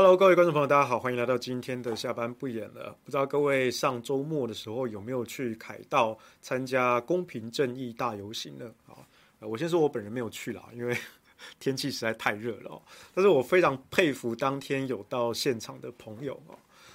Hello，各位观众朋友，大家好，欢迎来到今天的下班不演了。不知道各位上周末的时候有没有去凯道参加公平正义大游行呢？啊，我先说我本人没有去啦，因为天气实在太热了。但是我非常佩服当天有到现场的朋友啊，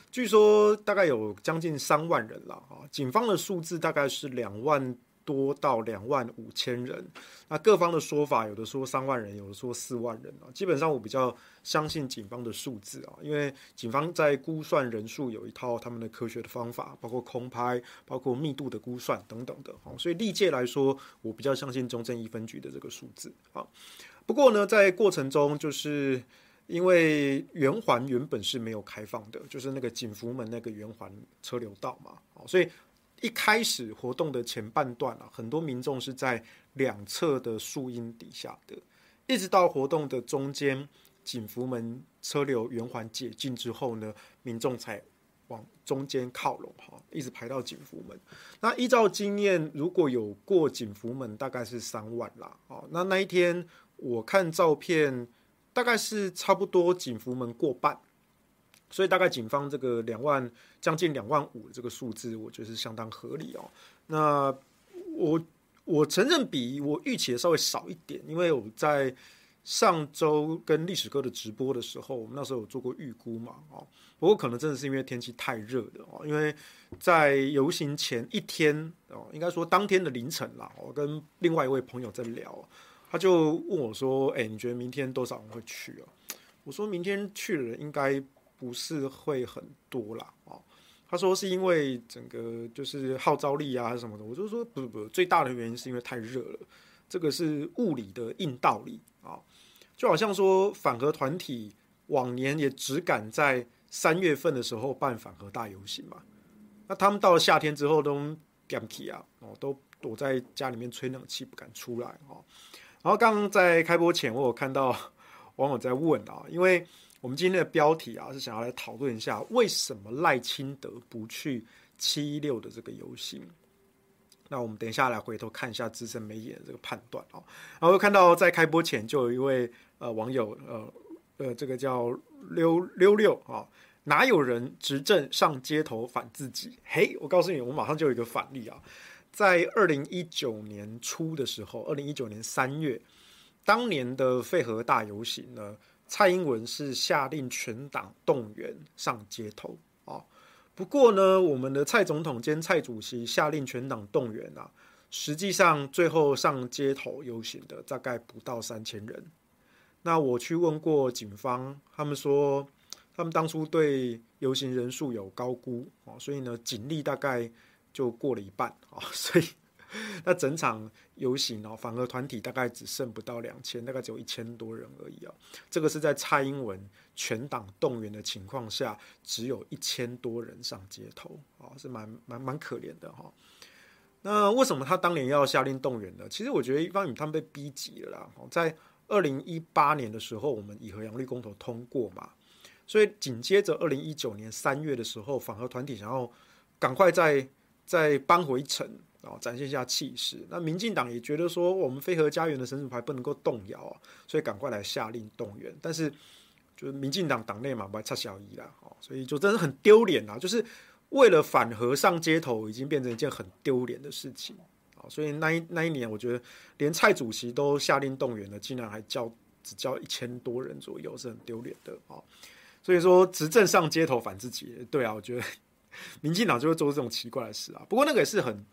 据说大概有将近三万人了啊，警方的数字大概是两万。多到两万五千人，那各方的说法，有的说三万人，有的说四万人啊。基本上我比较相信警方的数字啊，因为警方在估算人数有一套他们的科学的方法，包括空拍，包括密度的估算等等的。所以历届来说，我比较相信中正一分局的这个数字啊。不过呢，在过程中，就是因为圆环原本是没有开放的，就是那个景福门那个圆环车流道嘛，所以。一开始活动的前半段啊，很多民众是在两侧的树荫底下的，一直到活动的中间，景福门车流圆环解禁之后呢，民众才往中间靠拢哈，一直排到景福门。那依照经验，如果有过景福门，大概是三万啦。哦，那那一天我看照片，大概是差不多景福门过半。所以大概警方这个两万将近两万五的这个数字，我觉得是相当合理哦。那我我承认比我预期的稍微少一点，因为我在上周跟历史哥的直播的时候，我们那时候有做过预估嘛，哦，不过可能真的是因为天气太热了哦，因为在游行前一天哦，应该说当天的凌晨啦，我跟另外一位朋友在聊，他就问我说：“哎，你觉得明天多少人会去啊？”我说明天去的人应该。不是会很多啦，哦，他说是因为整个就是号召力啊什么的，我就说不不不，最大的原因是因为太热了，这个是物理的硬道理啊，就好像说反核团体往年也只敢在三月份的时候办反核大游行嘛，那他们到了夏天之后都 gamky 啊，哦，都躲在家里面吹冷气不敢出来哦，然后刚刚在开播前我有看到网友在问啊，因为。我们今天的标题啊，是想要来讨论一下为什么赖清德不去七一六的这个游行。那我们等一下来回头看一下资深媒体的这个判断啊。然后看到在开播前就有一位呃网友呃呃这个叫溜溜溜啊，哪有人执政上街头反自己？嘿，我告诉你，我马上就有一个反例啊，在二零一九年初的时候，二零一九年三月，当年的废核大游行呢。蔡英文是下令全党动员上街头啊，不过呢，我们的蔡总统兼蔡主席下令全党动员啊，实际上最后上街头游行的大概不到三千人。那我去问过警方，他们说他们当初对游行人数有高估啊，所以呢，警力大概就过了一半啊，所以。那整场游行哦，反核团体大概只剩不到两千，大概只有一千多人而已啊。这个是在蔡英文全党动员的情况下，只有一千多人上街头啊，是蛮蛮蛮可怜的哈。那为什么他当年要下令动员呢？其实我觉得一方面他们被逼急了啦。在二零一八年的时候，我们以和阳绿公投通过嘛，所以紧接着二零一九年三月的时候，反核团体想要赶快再再扳回一城。哦，展现一下气势。那民进党也觉得说，我们非核家园的神主牌不能够动摇啊，所以赶快来下令动员。但是，就是民进党党内嘛，不爱插小姨啦，哦，所以就真的很丢脸啊。就是为了反核上街头，已经变成一件很丢脸的事情啊！所以那一那一年，我觉得连蔡主席都下令动员了，竟然还叫只叫一千多人左右，是很丢脸的啊！所以说，执政上街头反自己，对啊，我觉得 民进党就会做这种奇怪的事啊。不过那个也是很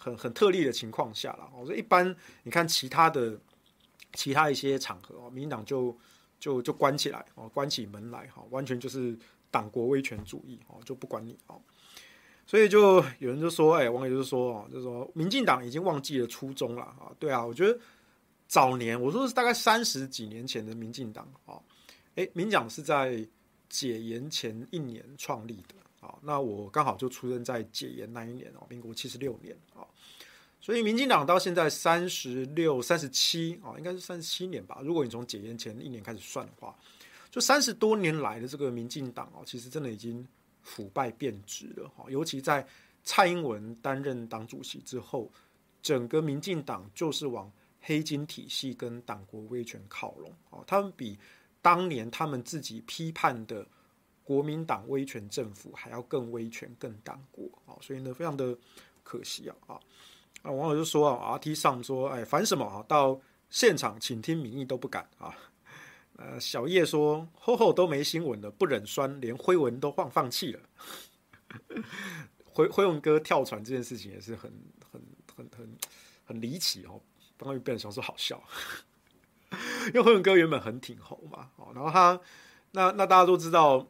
很很特例的情况下啦。我说一般，你看其他的其他一些场合哦，民进党就就就关起来哦，关起门来哈，完全就是党国威权主义哦，就不管你哦。所以就有人就说，哎，网友就说哦，就说民进党已经忘记了初衷了啊。对啊，我觉得早年我说是大概三十几年前的民进党啊，哎，民党是在解严前一年创立的啊。那我刚好就出生在解严那一年哦，民国七十六年啊。所以民进党到现在三十六、三十七啊，应该是三十七年吧。如果你从解严前一年开始算的话，就三十多年来的这个民进党哦，其实真的已经。腐败变质了哈，尤其在蔡英文担任党主席之后，整个民进党就是往黑金体系跟党国威权靠拢啊。他们比当年他们自己批判的国民党威权政府还要更威权、更党国啊。所以呢，非常的可惜啊啊！啊，网友就说啊，RT 上说，哎，烦什么啊？到现场请听民意都不敢啊。呃，小叶说：“厚厚都没新闻了，不忍酸，连辉文都放放弃了。辉辉文哥跳船这件事情也是很很很很很离奇哦，当然被人想说好笑，因为辉文哥原本很挺侯嘛，哦，然后他那那大家都知道，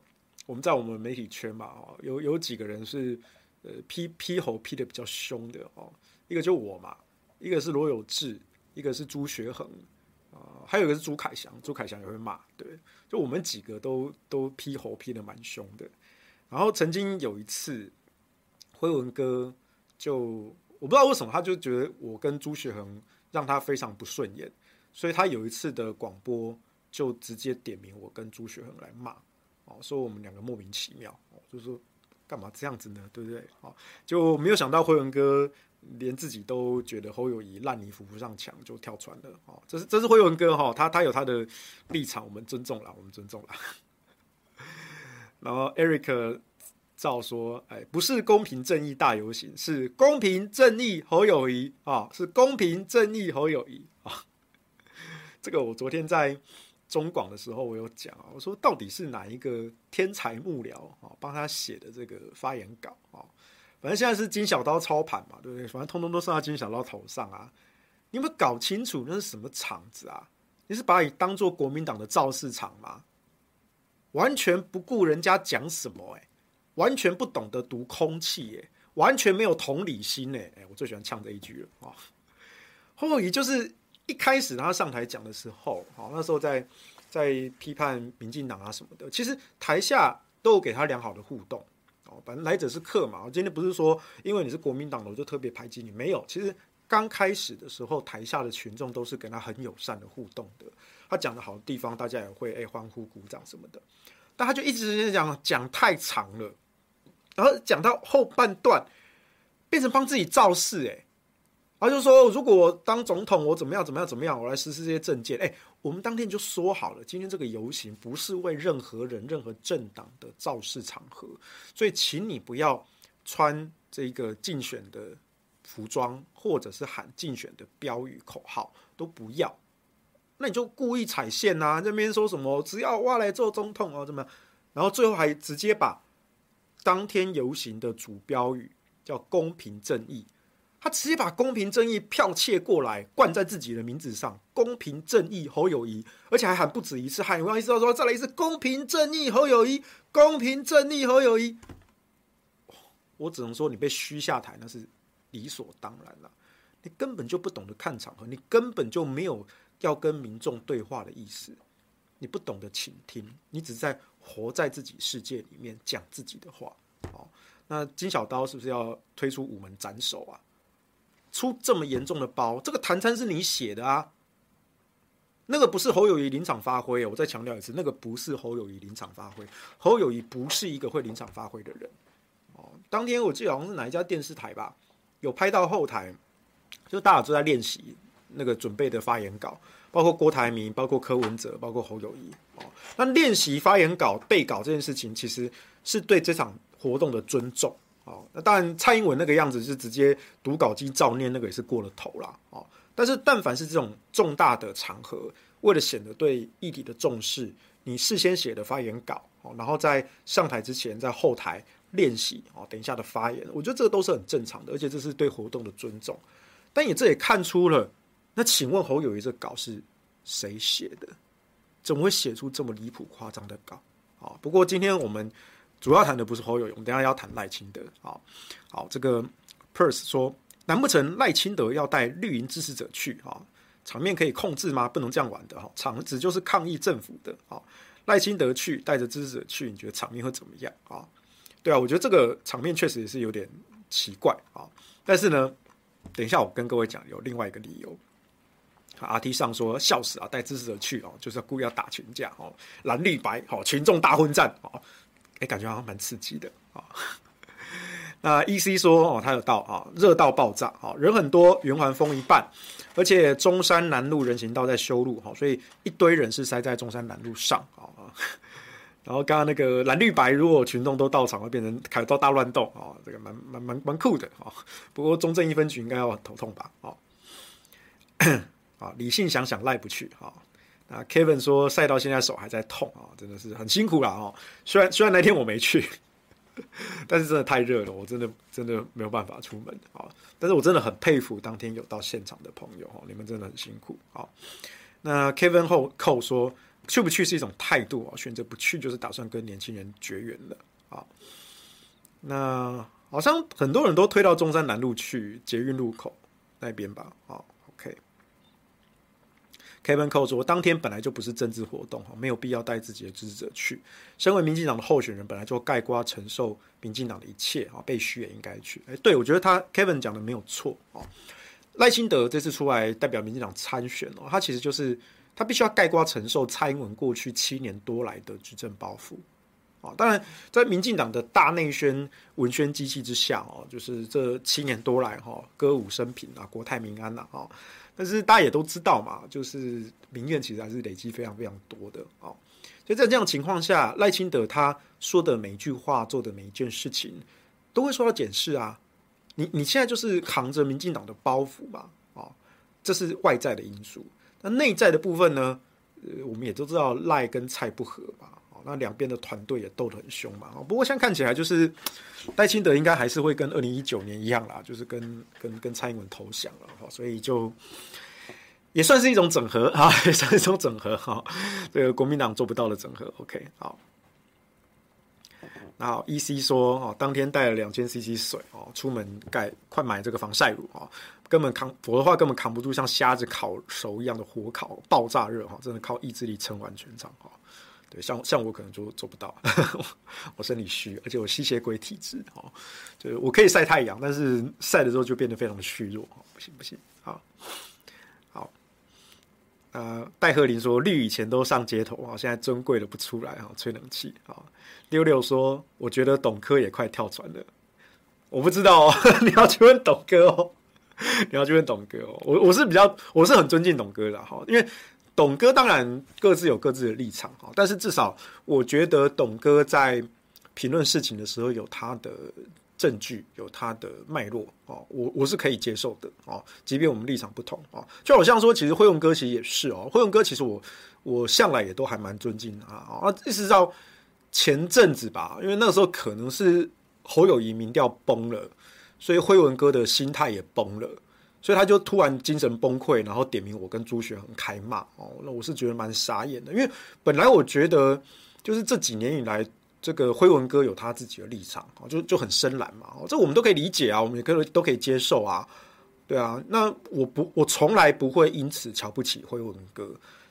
我们在我们媒体圈嘛，哦，有有几个人是呃批批猴批的比较凶的哦，一个就我嘛，一个是罗有志，一个是朱学恒。”啊，还有一个是朱凯翔，朱凯翔也会骂，对，就我们几个都都批猴批的蛮凶的。然后曾经有一次，辉文哥就我不知道为什么，他就觉得我跟朱学恒让他非常不顺眼，所以他有一次的广播就直接点名我跟朱学恒来骂，哦，说我们两个莫名其妙，哦，就说干嘛这样子呢？对不对？哦，就没有想到辉文哥。连自己都觉得侯友谊烂泥扶不上墙，就跳船了哦。这是这是辉文哥哈，他他有他的立场，我们尊重了，我们尊重了。然后 Eric 照说，哎，不是公平正义大游行，是公平正义侯友谊啊，是公平正义侯友谊啊。这个我昨天在中广的时候，我有讲啊，我说到底是哪一个天才幕僚啊，帮他写的这个发言稿啊？反正现在是金小刀操盘嘛，对不对？反正通通都上到金小刀头上啊！你有没有搞清楚那是什么场子啊？你是把你当做国民党的造势场吗？完全不顾人家讲什么、欸，完全不懂得读空气、欸，完全没有同理心、欸，哎，我最喜欢呛这一句了啊！侯友宜就是一开始他上台讲的时候，好，那时候在在批判民进党啊什么的，其实台下都有给他良好的互动。哦反正来者是客嘛。今天不是说因为你是国民党的，我就特别排挤你。没有，其实刚开始的时候，台下的群众都是跟他很友善的互动的。他讲的好的地方，大家也会哎欢呼、鼓掌什么的。但他就一直讲讲太长了，然后讲到后半段变成帮自己造势哎。他就说：“如果当总统，我怎么样怎么样怎么样，我来实施这些政见。”哎，我们当天就说好了，今天这个游行不是为任何人、任何政党的造势场合，所以请你不要穿这个竞选的服装，或者是喊竞选的标语口号，都不要。那你就故意踩线呐、啊，这边说什么只要我来做总统哦，怎么样？然后最后还直接把当天游行的主标语叫“公平正义”。他直接把公平正义剽窃过来，冠在自己的名字上。公平正义侯友谊，而且还喊不止一次，喊我意思说再来一次公平正义侯友谊，公平正义侯友谊。我只能说你被虚下台那是理所当然了，你根本就不懂得看场合，你根本就没有要跟民众对话的意思，你不懂得倾听，你只是在活在自己世界里面讲自己的话。哦，那金小刀是不是要推出午门斩首啊？出这么严重的包，这个谈餐是你写的啊？那个不是侯友谊临场发挥，我再强调一次，那个不是侯友谊临场发挥。侯友谊不是一个会临场发挥的人。哦，当天我记得好像是哪一家电视台吧，有拍到后台，就大家都在练习那个准备的发言稿，包括郭台铭，包括柯文哲，包括侯友谊。哦，那练习发言稿、背稿这件事情，其实是对这场活动的尊重。哦，那当然蔡英文那个样子是直接读稿机照念，那个也是过了头了哦。但是但凡是这种重大的场合，为了显得对议题的重视，你事先写的发言稿哦，然后在上台之前在后台练习哦，等一下的发言，我觉得这个都是很正常的，而且这是对活动的尊重。但也这也看出了，那请问侯友谊这稿是谁写的？怎么会写出这么离谱夸张的稿？啊，不过今天我们主要谈的不是侯友宜，我们等下要谈赖清德。好，好，这个 Purse 说，难不成赖清德要带绿营支持者去？哈，场面可以控制吗？不能这样玩的。哈，场子就是抗议政府的。啊，赖清德去带着支持者去，你觉得场面会怎么样？啊，对啊，我觉得这个场面确实也是有点奇怪啊。但是呢，等一下我跟各位讲有另外一个理由。RT 上说笑死啊，带支持者去哦，就是要故意要打群架哦，蓝绿白哦，群众大混战哦，哎，感觉好像蛮刺激的啊。那 EC 说哦，他有到啊，热到爆炸啊，人很多，圆环封一半，而且中山南路人行道在修路哈，所以一堆人是塞在中山南路上啊。然后刚刚那个蓝绿白，如果群众都到场，会变成凯道大乱斗啊，这个蛮蛮蛮蛮酷的啊。不过中正一分局应该要很头痛吧啊。啊，理性想想赖不去啊。啊 Kevin 说赛到现在手还在痛啊，真的是很辛苦了哦。虽然虽然那天我没去，但是真的太热了，我真的真的没有办法出门啊。但是我真的很佩服当天有到现场的朋友哦，你们真的很辛苦啊。那 Kevin 后扣说去不去是一种态度啊，选择不去就是打算跟年轻人绝缘了啊。那好像很多人都推到中山南路去捷运路口那边吧，啊。Kevin Cole 说：“当天本来就不是政治活动，哈，没有必要带自己的支持者去。身为民进党的候选人，本来就盖瓜承受民进党的一切，啊，被虚也应该去。哎，对，我觉得他 Kevin 讲的没有错，哦。赖清德这次出来代表民进党参选哦，他其实就是他必须要盖瓜承受蔡英文过去七年多来的执政包袱，啊，当然在民进党的大内宣文宣机器之下，哦，就是这七年多来，哈，歌舞升平啊，国泰民安呐，哈。”但是大家也都知道嘛，就是民怨其实还是累积非常非常多的啊。所以在这样情况下，赖清德他说的每一句话、做的每一件事情，都会受到检视啊。你你现在就是扛着民进党的包袱嘛，啊，这是外在的因素。那内在的部分呢，呃，我们也都知道赖跟蔡不合嘛。那两边的团队也斗得很凶嘛，不过现在看起来就是戴清德应该还是会跟二零一九年一样啦，就是跟跟跟蔡英文投降了，所以就也算是一种整合啊，也算是一种整合 哈。这个国民党做不到的整合，OK，好。然后 EC 说哦，当天带了两千 CC 水哦，出门盖快买这个防晒乳哦，根本扛，否则的话根本扛不住像虾子烤熟一样的火烤，爆炸热哈，真的靠意志力撑完全场哈。对，像像我可能就做不到，我生理虚，而且我吸血鬼体质哦，就是我可以晒太阳，但是晒的时候就变得非常的虚弱，不行不行，好，好，呃，戴鹤林说绿以前都上街头啊，现在尊贵的不出来哈，吹冷气啊。六六说，我觉得董科也快跳船了，我不知道哦，你要去问董哥哦，你要去问董哥哦，我我是比较我是很尊敬董哥的哈，因为。董哥当然各自有各自的立场哈，但是至少我觉得董哥在评论事情的时候有他的证据，有他的脉络哦，我我是可以接受的哦，即便我们立场不同哦，就好像说，其实辉文哥其实也是哦，辉文哥其实我我向来也都还蛮尊敬他啊，一直到前阵子吧，因为那个时候可能是侯友宜民调崩了，所以辉文哥的心态也崩了。所以他就突然精神崩溃，然后点名我跟朱学恒开骂哦，那我是觉得蛮傻眼的，因为本来我觉得就是这几年以来，这个辉文哥有他自己的立场哦，就就很深蓝嘛，这我们都可以理解啊，我们也可以都可以接受啊，对啊，那我不我从来不会因此瞧不起辉文哥，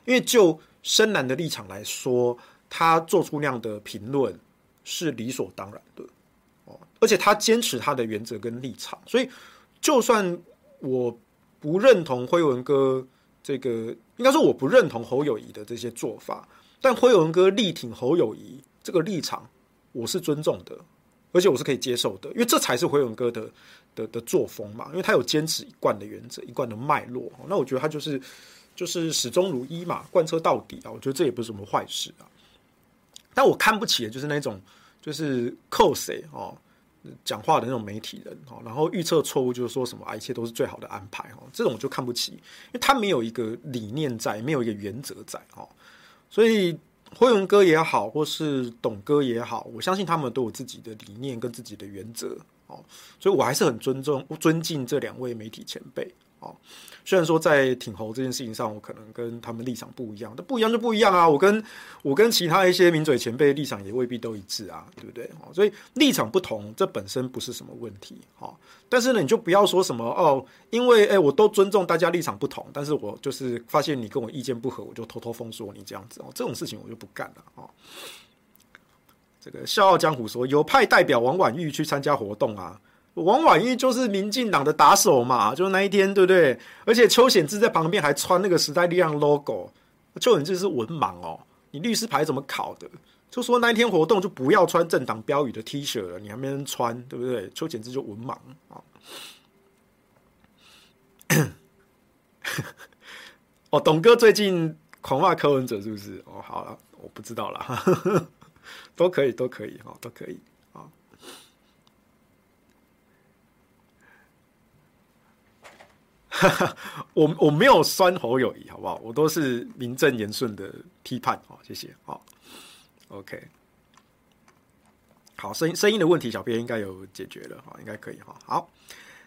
因为就深蓝的立场来说，他做出那样的评论是理所当然的哦，而且他坚持他的原则跟立场，所以就算。我不认同辉文哥这个，应该说我不认同侯友谊的这些做法，但辉文哥力挺侯友谊这个立场，我是尊重的，而且我是可以接受的，因为这才是辉文哥的的的作风嘛，因为他有坚持一贯的原则、一贯的脉络，那我觉得他就是就是始终如一嘛，贯彻到底啊，我觉得这也不是什么坏事啊。但我看不起的就是那种就是扣谁哦，讲话的那种媒体人哦，然后预测错误就是说什么啊，一切都是最好的安排哦，这种我就看不起，因为他没有一个理念在，没有一个原则在哦，所以辉文哥也好，或是董哥也好，我相信他们都有自己的理念跟自己的原则哦，所以我还是很尊重、尊敬这两位媒体前辈。哦。虽然说在挺侯这件事情上，我可能跟他们立场不一样，但不一样就不一样啊！我跟我跟其他一些名嘴前辈立场也未必都一致啊，对不对？所以立场不同，这本身不是什么问题哦。但是呢，你就不要说什么哦，因为哎，我都尊重大家立场不同，但是我就是发现你跟我意见不合，我就偷偷封锁你这样子哦，这种事情我就不干了啊。这个《笑傲江湖》说有派代表王婉玉去参加活动啊。王婉諭就是民进党的打手嘛，就是那一天，对不对？而且邱显志在旁边还穿那个时代力量 logo，邱显志是文盲哦，你律师牌怎么考的？就说那一天活动就不要穿政党标语的 T 恤了，你还没人穿，对不对？邱显志就文盲啊。哦，董哥最近狂骂柯文哲是不是？哦，好了，我不知道了，都可以，都可以，哈，都可以。我我没有酸侯友谊，好不好？我都是名正言顺的批判，好，谢谢，好，OK，好，声音声音的问题，小编应该有解决了，哈，应该可以，哈，好，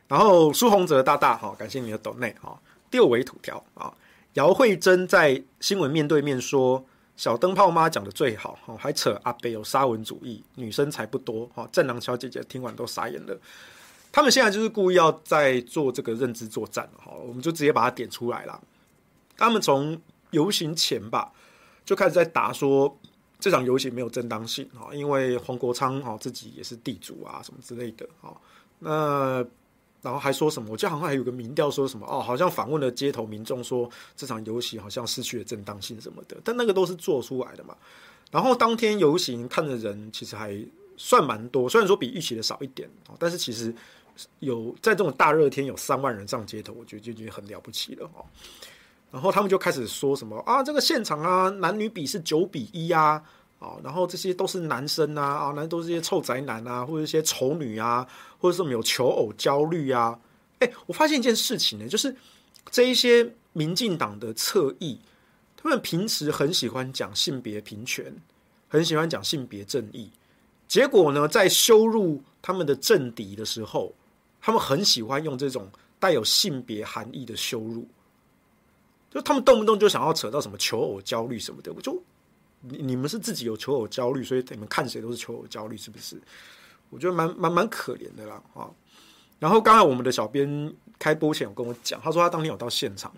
然后苏宏哲大大，哈，感谢你的抖内，哈，六维土条，啊，姚慧珍在新闻面对面说，小灯泡妈讲的最好，哈，还扯阿北有沙文主义，女生才不多，哈，正郎小姐姐听完都傻眼了。他们现在就是故意要在做这个认知作战，好，我们就直接把它点出来了。他们从游行前吧，就开始在打说这场游行没有正当性，哈，因为黄国昌哈自己也是地主啊，什么之类的，哈，那然后还说什么？我记得好像还有个民调说什么哦，好像访问了街头民众说这场游行好像失去了正当性什么的，但那个都是做出来的嘛。然后当天游行看的人其实还算蛮多，虽然说比预期的少一点，哦但是其实。有在这种大热天有三万人上街头，我觉得就已经很了不起了哦。然后他们就开始说什么啊，这个现场啊，男女比是九比一啊，啊，然后这些都是男生啊，啊，男都是些臭宅男啊，或者一些丑女啊，或者什么有求偶焦虑啊。哎，我发现一件事情呢，就是这一些民进党的侧翼，他们平时很喜欢讲性别平权，很喜欢讲性别正义，结果呢，在羞辱他们的政敌的时候。他们很喜欢用这种带有性别含义的羞辱，就他们动不动就想要扯到什么求偶焦虑什么的。我就你你们是自己有求偶焦虑，所以你们看谁都是求偶焦虑，是不是？我觉得蛮蛮蛮可怜的啦啊。然后刚才我们的小编开播前有跟我讲，他说他当天有到现场，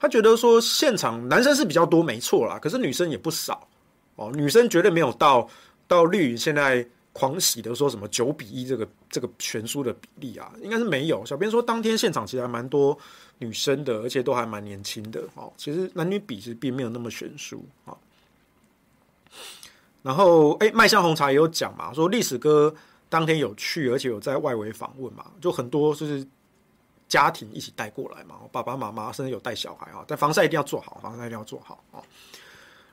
他觉得说现场男生是比较多，没错啦，可是女生也不少哦，女生绝对没有到到绿现在。狂喜的说什么九比一这个这个悬殊的比例啊，应该是没有。小编说当天现场其实还蛮多女生的，而且都还蛮年轻的。哦，其实男女比是并没有那么悬殊啊。然后哎，麦香红茶也有讲嘛，说历史哥当天有去，而且有在外围访问嘛，就很多就是家庭一起带过来嘛，爸爸妈妈甚至有带小孩啊，但防晒一定要做好，防晒一定要做好啊。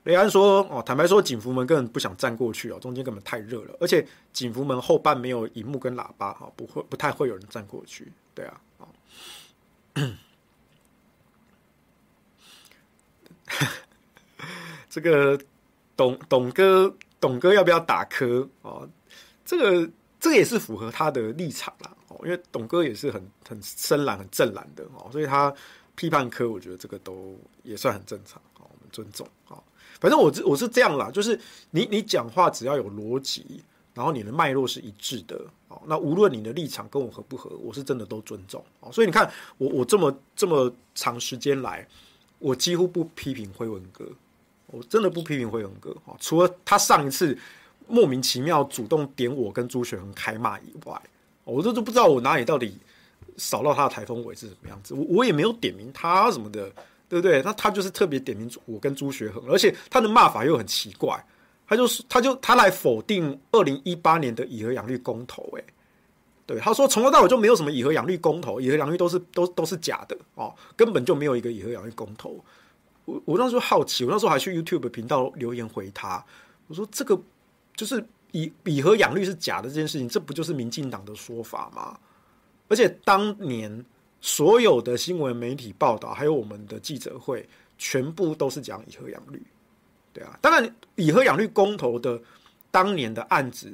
雷安说：“哦，坦白说，景福门根本不想站过去哦，中间根本太热了，而且景福门后半没有荧幕跟喇叭，哈，不会，不太会有人站过去。对啊，哦，这个董董哥，董哥要不要打科？哦，这个这个也是符合他的立场啦，哦，因为董哥也是很很深蓝、很正蓝的哦，所以他批判科，我觉得这个都也算很正常，哦，我们尊重，哦。”反正我是我是这样啦，就是你你讲话只要有逻辑，然后你的脉络是一致的，哦，那无论你的立场跟我合不合，我是真的都尊重，哦，所以你看我我这么这么长时间来，我几乎不批评辉文哥，我真的不批评辉文哥，哦，除了他上一次莫名其妙主动点我跟朱学恒开骂以外，我都都不知道我哪里到底扫到他的台风尾是什么样子，我我也没有点名他什么的。对不对？那他就是特别点名我跟朱学恒，而且他的骂法又很奇怪，他就是他就他来否定二零一八年的以核养绿公投，诶，对，他说从头到尾就没有什么以核养绿公投，以核养绿都是都都是假的哦，根本就没有一个以核养绿公投。我我那时候好奇，我那时候还去 YouTube 频道留言回他，我说这个就是以以核养绿是假的这件事情，这不就是民进党的说法吗？而且当年所有的新闻媒体报道，还有我们的记者会，全部都是讲以核养绿。对啊，当然以核养绿公投的当年的案子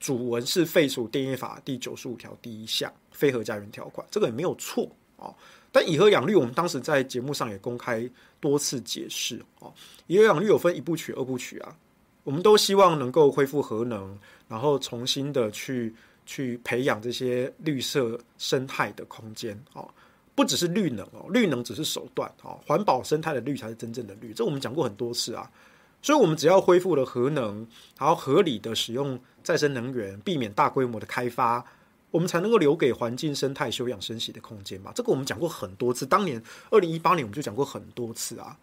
主文是废除电业法第九十五条第一项非核家园条款，这个也没有错哦。但以核养绿，我们当时在节目上也公开多次解释哦。以核养绿有分一部曲、二部曲啊。我们都希望能够恢复核能，然后重新的去去培养这些绿色生态的空间哦，不只是绿能哦，绿能只是手段哦，环保生态的绿才是真正的绿，这我们讲过很多次啊。所以，我们只要恢复了核能，然后合理的使用再生能源，避免大规模的开发，我们才能够留给环境生态休养生息的空间嘛。这个我们讲过很多次，当年二零一八年我们就讲过很多次啊。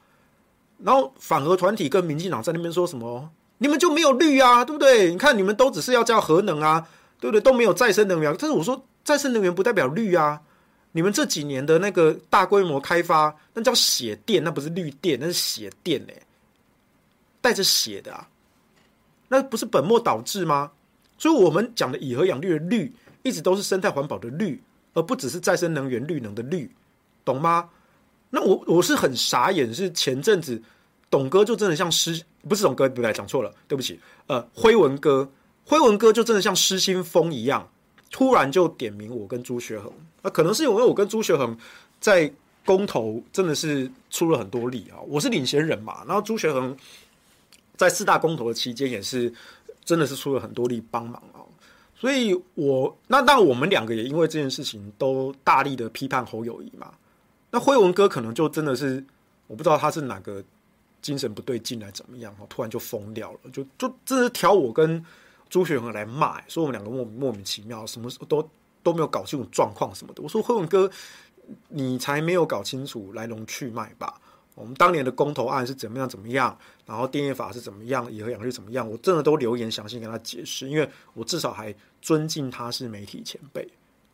然后反核团体跟民进党在那边说什么？你们就没有绿啊，对不对？你看你们都只是要叫核能啊，对不对？都没有再生能源。但是我说再生能源不代表绿啊。你们这几年的那个大规模开发，那叫血电，那不是绿电，那是血电呢，带着血的啊。那不是本末倒置吗？所以我们讲的以和养绿的绿，一直都是生态环保的绿，而不只是再生能源绿能的绿，懂吗？那我我是很傻眼，是前阵子。董哥就真的像失，不是董哥，对不对？讲错了，对不起。呃，辉文哥，辉文哥就真的像失心疯一样，突然就点名我跟朱学恒。那、可能是因为我跟朱学恒在公投真的是出了很多力啊，我是领衔人嘛。然后朱学恒在四大公投的期间也是真的是出了很多力帮忙啊。所以我那那我们两个也因为这件事情都大力的批判侯友谊嘛。那辉文哥可能就真的是我不知道他是哪个。精神不对劲来怎么样？突然就疯掉了，就就真是挑我跟朱学恒来骂，说我们两个莫莫名其妙，什么都都没有搞清楚状况什么的。我说辉文哥，你才没有搞清楚来龙去脉吧？我们当年的公投案是怎么样怎么样，然后电业法是怎么样，以核养绿怎么样？我真的都留言详细跟他解释，因为我至少还尊敬他是媒体前辈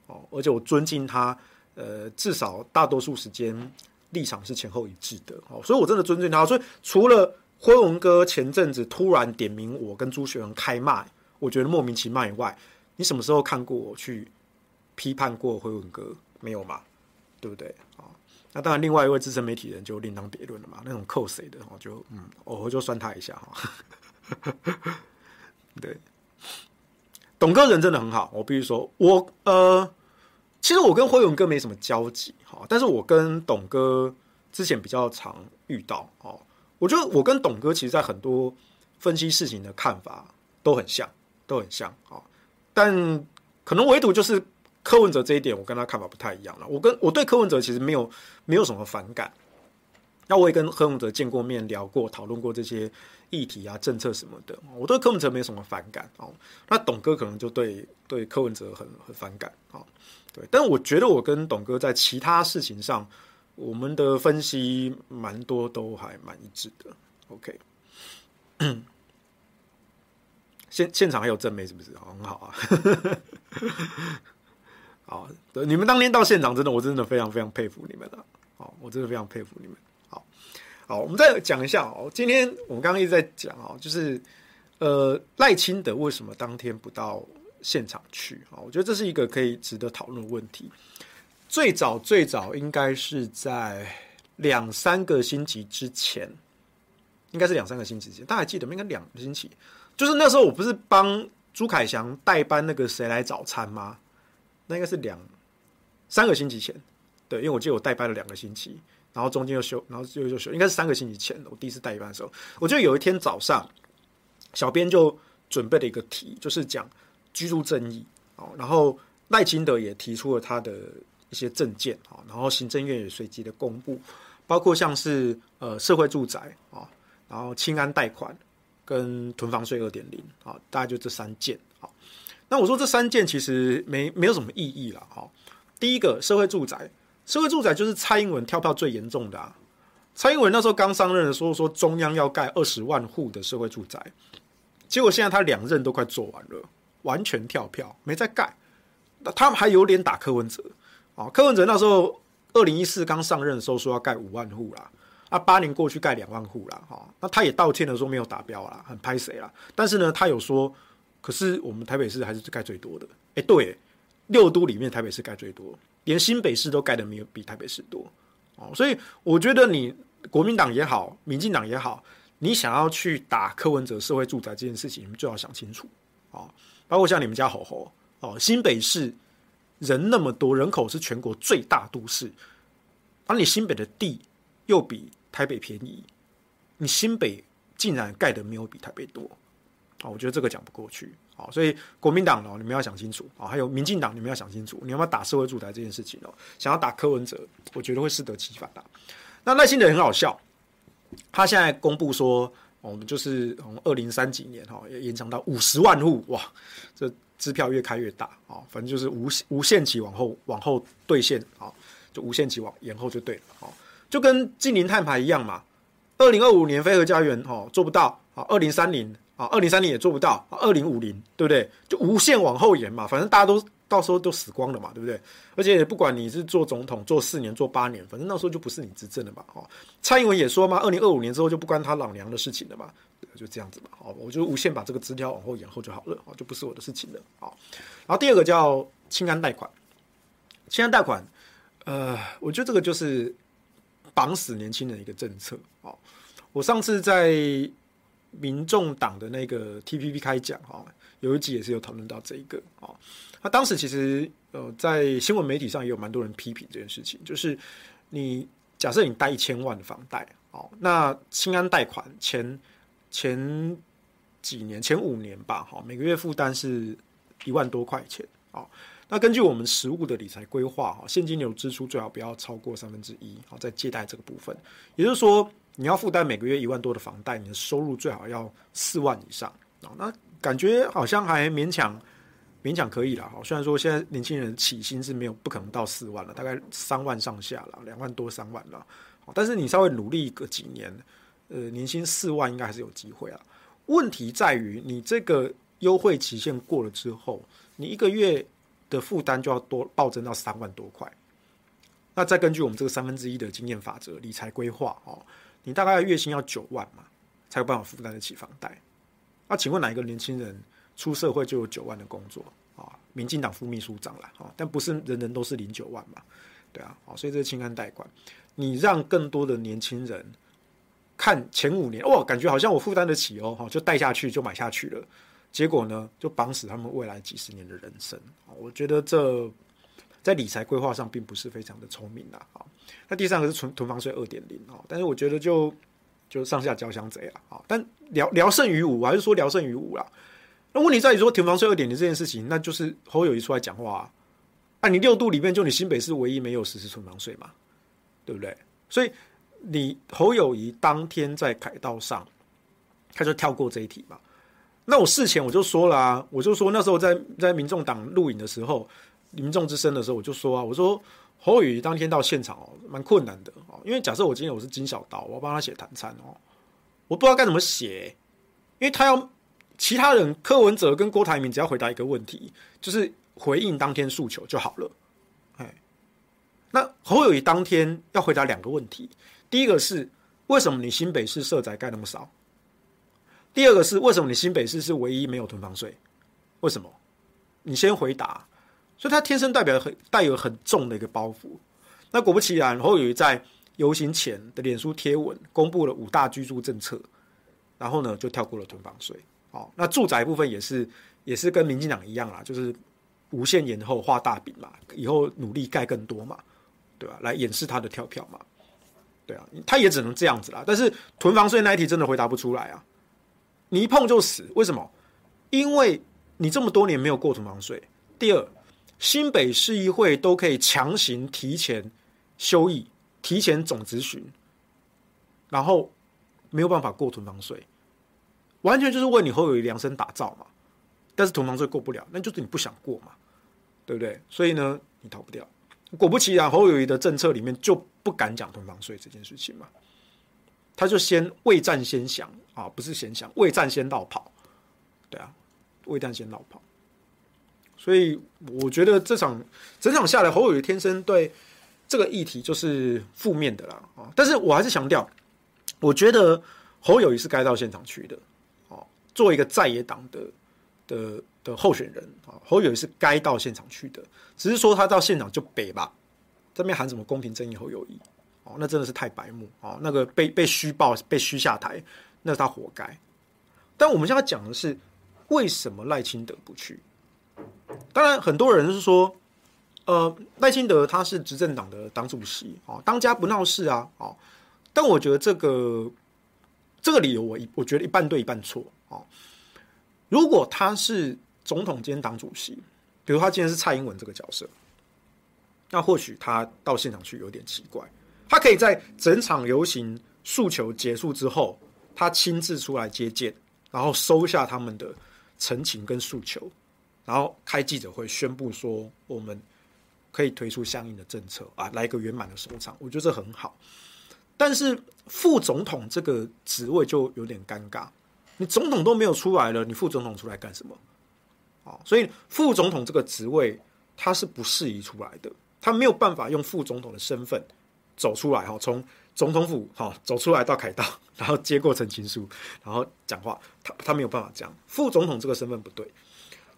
哦，而且我尊敬他，呃，至少大多数时间。立场是前后一致的，哦，所以我真的尊敬他。所以除了辉文哥前阵子突然点名我跟朱学恒开骂，我觉得莫名其妙以外，你什么时候看过我去批判过辉文哥？没有嘛？对不对？啊，那当然，另外一位资深媒体人就另当别论了嘛。那种扣谁的，我就嗯，偶尔就酸他一下哈。对，董哥人真的很好，我必须说，我呃。其实我跟辉文哥没什么交集哈，但是我跟董哥之前比较常遇到哦。我觉得我跟董哥其实，在很多分析事情的看法都很像，都很像啊。但可能唯独就是柯文哲这一点，我跟他看法不太一样了。我跟我对柯文哲其实没有没有什么反感。那我也跟柯文哲见过面，聊过，讨论过这些议题啊、政策什么的。我对柯文哲没有什么反感哦。那董哥可能就对对柯文哲很很反感啊。对，但我觉得我跟董哥在其他事情上，我们的分析蛮多都还蛮一致的。OK，现现场还有正妹是不是？很好啊。好，对，你们当天到现场，真的，我真的非常非常佩服你们了。好，我真的非常佩服你们。好，好，我们再讲一下哦。今天我们刚刚一直在讲哦，就是呃赖清德为什么当天不到？现场去啊，我觉得这是一个可以值得讨论的问题。最早最早应该是在两三个星期之前，应该是两三个星期之前，大家还记得吗？应该两个星期，就是那时候我不是帮朱凯翔代班那个谁来早餐吗？那应该是两三个星期前，对，因为我记得我代班了两个星期，然后中间又休，然后又又休，应该是三个星期前我第一次代班的时候，我记得有一天早上，小编就准备了一个题，就是讲。居住正义哦，然后赖清德也提出了他的一些政见，然后行政院也随即的公布，包括像是呃社会住宅啊，然后清安贷款跟囤房税二点零啊，大概就这三件。好，那我说这三件其实没没有什么意义了。哈，第一个社会住宅，社会住宅就是蔡英文跳票最严重的啊。蔡英文那时候刚上任的时候说中央要盖二十万户的社会住宅，结果现在他两任都快做完了。完全跳票，没再盖。那他们还有脸打柯文哲啊？柯文哲那时候二零一四刚上任的时候说要盖五万户啦，啊，八年过去盖两万户了哈，那他也道歉了，说没有达标啦，很拍谁啦。但是呢，他有说，可是我们台北市还是盖最多的。哎、对，六都里面台北市盖最多，连新北市都盖的没有比台北市多哦。所以我觉得你国民党也好，民进党也好，你想要去打柯文哲社会住宅这件事情，你们最好想清楚啊。包括像你们家吼吼哦，新北市人那么多，人口是全国最大都市，而、你新北的地又比台北便宜，你新北竟然盖的没有比台北多，啊，我觉得这个讲不过去，啊，所以国民党哦，你们要想清楚。啊，还有民进党，你们要想清楚，你要不要打社会住宅这件事情哦？想要打柯文哲，我觉得会适得其反的。那赖清德很好笑，他现在公布说，我们就是从二零三几年哈，延长到五十万户，哇，这支票越开越大。啊，反正就是无无限期往后往后兑现。啊，就无限期往延后就对了。啊。就跟净零碳排一样嘛，二零二五年飞核家园哦做不到啊，二零三零啊，二零三零也做不到，二零五零对不对？就无限往后延嘛，反正大家都到时候都死光了嘛，对不对？而且不管你是做总统做四年做八年，反正那时候就不是你执政了嘛。哦，蔡英文也说嘛，二零二五年之后就不关他老娘的事情了嘛，就这样子嘛。好，我就无限把这个枝条往后延后就好了，哦，就不是我的事情了。好，然后第二个叫清安贷款，清安贷款，呃，我觉得这个就是。绑死年轻人一个政策哦，我上次在民众党的那个 TPP 开讲哈，有一集也是有讨论到这一个哦。那当时其实呃，在新闻媒体上也有蛮多人批评这件事情，就是你假设你贷一千万的房贷哦，那青安贷款前前几年前五年吧，哈，每个月负担是一万多块钱哦。那根据我们实务的理财规划，哈，现金流支出最好不要超过三分之一，好，在借贷这个部分，也就是说，你要负担每个月一万多的房贷，你的收入最好要四万以上，啊，那感觉好像还勉强勉强可以了，哈，虽然说现在年轻人起薪是没有不可能到四万了，大概三万上下了，两万多三万了，但是你稍微努力个几年，呃，年薪四万应该还是有机会啊。问题在于你这个优惠期限过了之后，你一个月。的负担就要多暴增到三万多块，那再根据我们这个三分之一的经验法则理财规划哦，你大概月薪要九万嘛，才有办法负担得起房贷。那请问哪一个年轻人出社会就有九万的工作啊？民进党副秘书长了啊，但不是人人都是零九万嘛？对啊，所以这是清安贷款，你让更多的年轻人看前五年哦，感觉好像我负担得起哦，就贷下去就买下去了。结果呢，就绑死他们未来几十年的人生。我觉得这在理财规划上并不是非常的聪明啊。那第三个是存囤房税二点零啊，但是我觉得就就上下交相贼啊。但聊聊胜于无，还是说聊胜于无啦。那问题在于说囤房税二点零这件事情，那就是侯友谊出来讲话啊。啊，你六度里面就你新北市唯一没有实施囤房税嘛，对不对？所以你侯友谊当天在凯道上，他就跳过这一题嘛。那我事前我就说了啊，我就说那时候在在民众党录影的时候，民众之声的时候，我就说啊，我说侯友宜当天到现场哦，蛮困难的哦，因为假设我今天我是金小刀，我要帮他写谈餐哦，我不知道该怎么写，因为他要其他人柯文哲跟郭台铭只要回答一个问题，就是回应当天诉求就好了，哎，那侯友宜当天要回答两个问题，第一个是为什么你新北市社宅盖那么少？第二个是为什么你新北市是唯一没有囤房税？为什么？你先回答。所以他天生代表很带有很重的一个包袱。那果不其然，侯友在游行前的脸书贴文公布了五大居住政策，然后呢就跳过了囤房税。哦，那住宅部分也是也是跟民进党一样啦，就是无限延后画大饼嘛，以后努力盖更多嘛，对吧？来掩饰他的跳票嘛，对啊，他也只能这样子啦。但是囤房税那一题真的回答不出来啊。你一碰就死，为什么？因为你这么多年没有过囤房税。第二，新北市议会都可以强行提前休议、提前总咨询，然后没有办法过囤房税，完全就是为你侯友谊量身打造嘛。但是囤房税过不了，那就是你不想过嘛，对不对？所以呢，你逃不掉。果不其然，侯友谊的政策里面就不敢讲囤房税这件事情嘛。他就先未战先降啊，不是先想，未战先落跑，对啊，未战先落跑。所以我觉得这场整场下来，侯友宜天生对这个议题就是负面的啦啊。但是我还是强调，我觉得侯友宜是该到现场去的，哦，作为一个在野党的的的候选人啊，侯友宜是该到现场去的，只是说他到现场就北吧，这边喊什么公平正义侯友谊，哦，那真的是太白目哦，那个被被虚报被虚下台，那是他活该。但我们现在讲的是为什么赖清德不去？当然，很多人是说，呃，赖清德他是执政党的党主席啊，当家不闹事啊，哦，但我觉得这个这个理由我一我觉得一半对一半错啊。如果他是总统兼党主席，比如他今天是蔡英文这个角色，那或许他到现场去有点奇怪。他可以在整场游行诉求结束之后，他亲自出来接见，然后收下他们的陈情跟诉求。然后开记者会宣布说，我们可以推出相应的政策啊，来一个圆满的收场，我觉得这很好。但是副总统这个职位就有点尴尬，你总统都没有出来了，你副总统出来干什么？啊，所以副总统这个职位他是不适宜出来的，他没有办法用副总统的身份走出来哈，从总统府哈走出来到凯道，然后接过陈情书，然后讲话，他他没有办法这样，副总统这个身份不对。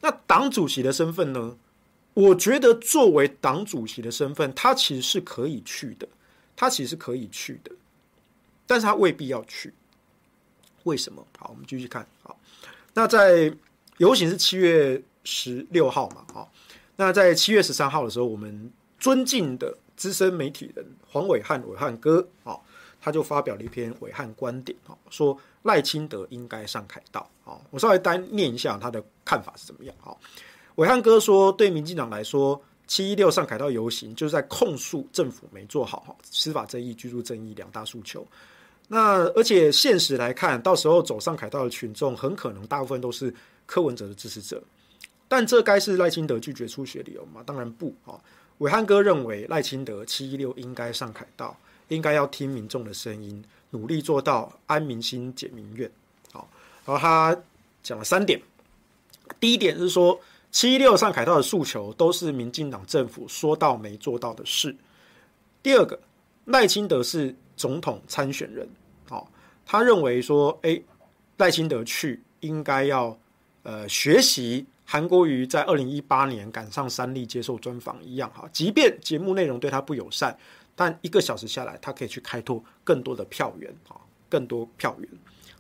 那党主席的身份呢？我觉得作为党主席的身份，他其实是可以去的，他其实是可以去的，但是他未必要去。为什么？好，我们继续看。好，那在游行是七月十六号嘛？好，那在七月十三号的时候，我们尊敬的资深媒体人黄伟汉伟汉哥啊，他就发表了一篇伟汉观点啊，说。赖清德应该上凯道啊！我稍微单念一下他的看法是怎么样啊？伟汉哥说，对民进党来说，七一六上凯道游行就是在控诉政府没做好司法正义、居住正义两大诉求。那而且现实来看，到时候走上凯道的群众很可能大部分都是柯文哲的支持者。但这该是赖清德拒绝出席的理由吗？当然不啊！暐瀚哥认为赖清德七一六应该上凯道，应该要听民众的声音。努力做到安民心、解民怨，好，然后他讲了三点。第一点是说，七一六上凯道的诉求都是民进党政府说到没做到的事。第二个，赖清德是总统参选人，好，他认为说，哎，赖清德去应该要呃学习韩国瑜在二零一八年赶上三立接受专访一样，哈，即便节目内容对他不友善。但一个小时下来，他可以去开拓更多的票源啊，更多票源。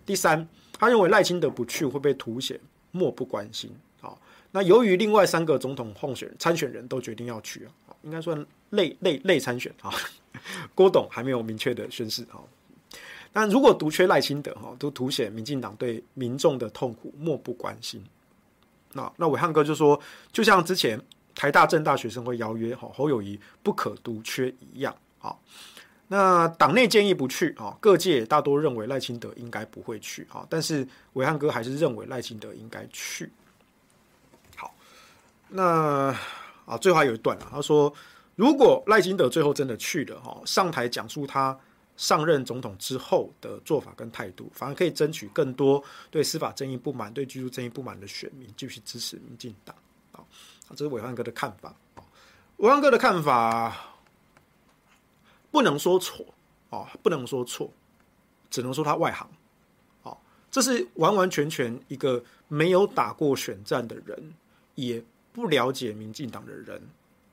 第三，他认为赖清德不去会被凸显漠不关心啊。那由于另外三个总统候选人参选人都决定要去啊，应该算类类类参选啊。郭董还没有明确的宣示啊。但如果独缺赖清德哈，都凸显民进党对民众的痛苦漠不关心。那那暐瀚哥就说，就像之前台大政大学生会邀约哈侯友谊不可独缺一样。啊，那党内建议不去啊，各界大多认为赖清德应该不会去啊，但是暐瀚哥还是认为赖清德应该去。好，那啊，最后还有一段啊，他说，如果赖清德最后真的去了哈，上台讲述他上任总统之后的做法跟态度，反而可以争取更多对司法正义不满、对居住正义不满的选民继续支持民进党啊。这是伟汉哥的看法啊，暐瀚哥的看法。不能说错啊，不能说错，只能说他外行啊。这是完完全全一个没有打过选战的人，也不了解民进党的人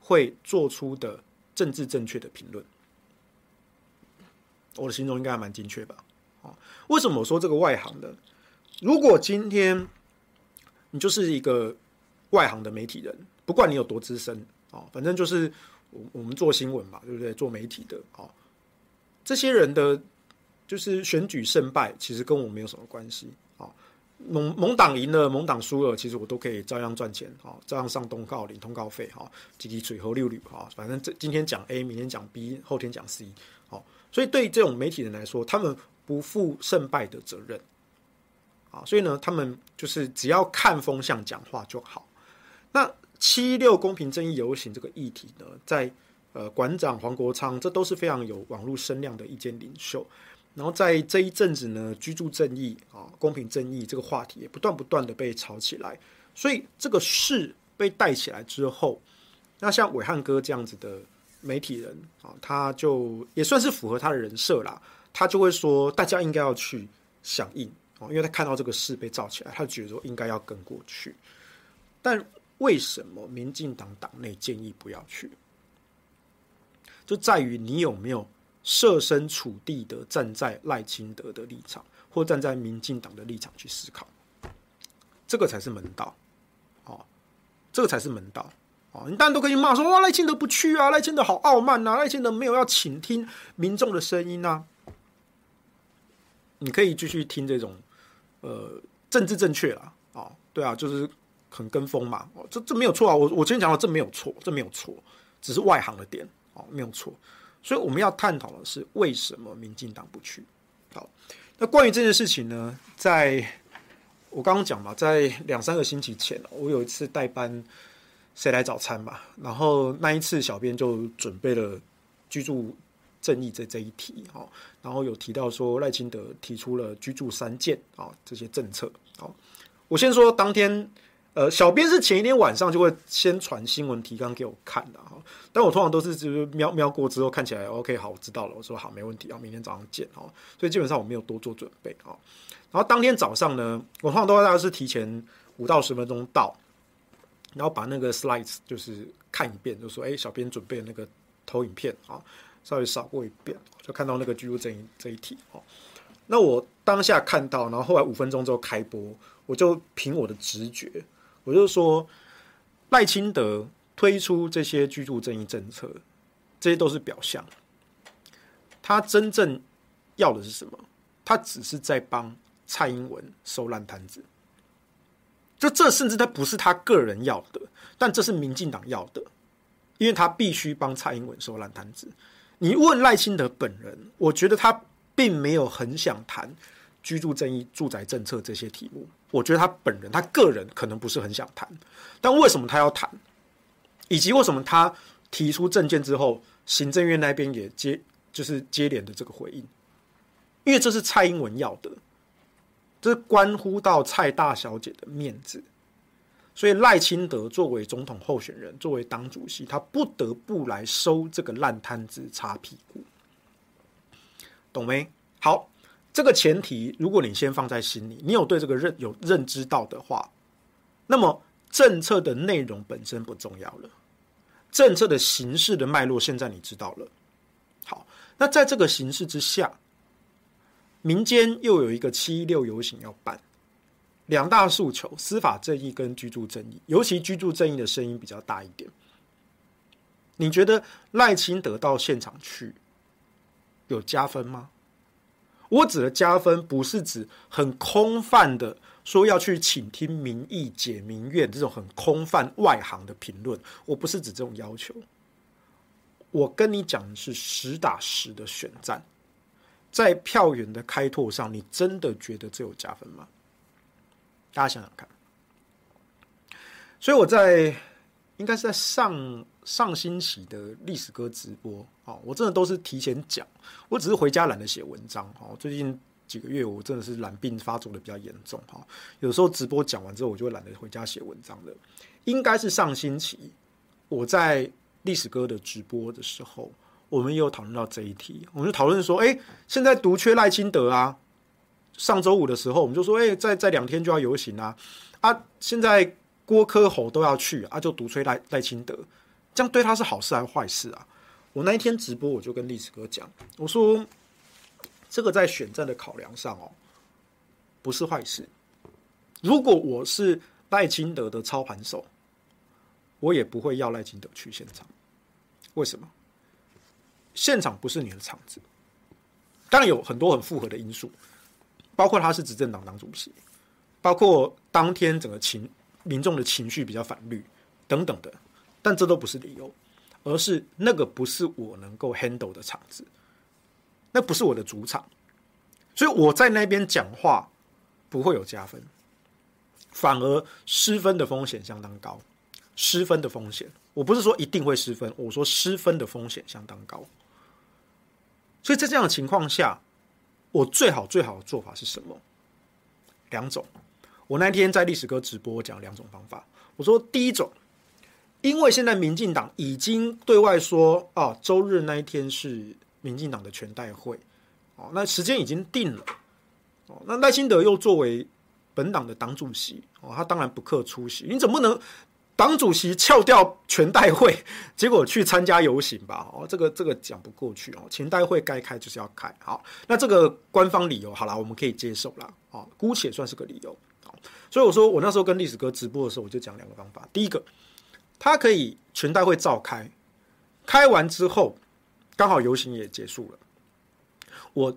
会做出的政治正确的评论。我的形容应该还蛮精确吧？啊，为什么我说这个外行的？如果今天你就是一个外行的媒体人，不管你有多资深啊，反正就是。我我们做新闻嘛，对不对？做媒体的啊，这些人的就是选举胜败，其实跟我没有什么关系啊。盟盟党赢了，盟党输了，其实我都可以照样赚钱啊，照样上通告领通告费哈，几几水和六率哈，反正这今天讲 A，明天讲 B，后天讲 C，所以对这种媒体人来说，他们不负胜败的责任啊，所以呢，他们就是只要看风向讲话就好。那。七六公平正义游行这个议题呢，在呃馆长黄国昌，这都是非常有网络声量的意见领袖。然后在这一阵子呢，居住正义啊、公平正义这个话题也不断不断的被炒起来。所以这个事被带起来之后，那像伟汉哥这样子的媒体人啊，他就也算是符合他的人设啦。他就会说大家应该要去响应哦，因为他看到这个事被造起来，他觉得说应该要跟过去。但为什么民进党党内建议不要去？就在于你有没有设身处地的站在赖清德的立场，或站在民进党的立场去思考，这个才是门道。哦，这个才是门道。你当然都可以骂说哇，赖清德不去啊，赖清德好傲慢呐，赖清德没有要倾听民众的声音啊。你可以继续听这种呃政治正确了啊，对啊，就是。很跟风嘛？哦，这这没有错啊！我我今天讲的这没有错，这没有错，只是外行的点哦，没有错。所以我们要探讨的是为什么民进党不去？好，那关于这件事情呢，在我刚刚讲嘛，在两三个星期前，我有一次代班谁来早餐嘛，然后那一次小编就准备了居住正义这这一题，哦，然后有提到说赖清德提出了居住三件啊这些政策，好，我先说当天。呃，小编是前一天晚上就会先传新闻提纲给我看的哈，但我通常都是就是瞄瞄过之后看起来 OK 好，我知道了，我说好没问题啊，明天早上见哦，所以基本上我没有多做准备啊。然后当天早上呢，我通常都大概是提前五到十分钟到，然后把那个 slides 就是看一遍，就说哎，小编准备的那个投影片啊，稍微扫过一遍，就看到那个居住正义这一题哦。那我当下看到，然后后来五分钟之后开播，我就凭我的直觉。我就说，赖清德推出这些居住正义政策，这些都是表象。他真正要的是什么？他只是在帮蔡英文收烂摊子。就这，甚至他不是他个人要的，但这是民进党要的，因为他必须帮蔡英文收烂摊子。你问赖清德本人，我觉得他并没有很想谈。居住正义、住宅政策这些题目，我觉得他本人、他个人可能不是很想谈，但为什么他要谈？以及为什么他提出政见之后，行政院那边也接就是接连的这个回应？因为这是蔡英文要的，这关乎到蔡大小姐的面子，所以赖清德作为总统候选人，作为党主席，他不得不来收这个烂摊子、擦屁股，懂没？好。这个前提，如果你先放在心里，你有对这个认有认知到的话，那么政策的内容本身不重要了，政策的形式的脉络现在你知道了。好，那在这个形势之下，民间又有一个七一六游行要办，两大诉求：司法正义跟居住正义，尤其居住正义的声音比较大一点。你觉得赖清德到现场去有加分吗？我指的加分，不是指很空泛的说要去倾听民意、解民怨这种很空泛外行的评论。我不是指这种要求。我跟你讲的是实打实的选战，在票源的开拓上，你真的觉得这有加分吗？大家想想看。所以我在应该是在上。上星期的历史哥直播，哦，我真的都是提前讲，我只是回家懒得写文章，哦，最近几个月我真的是懒病发作的比较严重，哈，有时候直播讲完之后，我就懒得回家写文章了。应该是上星期我在历史哥的直播的时候，我们也有讨论到这一题，我们就讨论说，哎，现在独缺赖清德啊，上周五的时候，我们就说，哎，再再两天就要游行啊，啊，现在郭科侯都要去啊，就独缺赖赖清德。这样对他是好事还是坏事啊？我那一天直播，我就跟历史哥讲，我说这个在选战的考量上哦，不是坏事。如果我是赖清德的操盘手，我也不会要赖清德去现场。为什么？现场不是你的场子。当然有很多很复合的因素，包括他是执政党党主席，包括当天整个情民众的情绪比较反绿等等的。但这都不是理由，而是那个不是我能够 handle 的场子，那不是我的主场，所以我在那边讲话不会有加分，反而失分的风险相当高。失分的风险，我不是说一定会失分，我说失分的风险相当高。所以在这样的情况下，我最好最好的做法是什么？两种。我那天在历史哥直播讲两种方法，我说第一种。因为现在民进党已经对外说，啊，周日那一天是民进党的全代会，哦，那时间已经定了，哦，那赖清德又作为本党的党主席，哦，他当然不克出席，你总不能党主席翘掉全代会，结果去参加游行吧？哦，这个这个讲不过去哦，全代会该开就是要开，好，那这个官方理由好了，我们可以接受了，哦，姑且算是个理由，好，所以我说我那时候跟历史哥直播的时候，我就讲两个方法，第一个，他可以全代会召开，开完之后刚好游行也结束了。我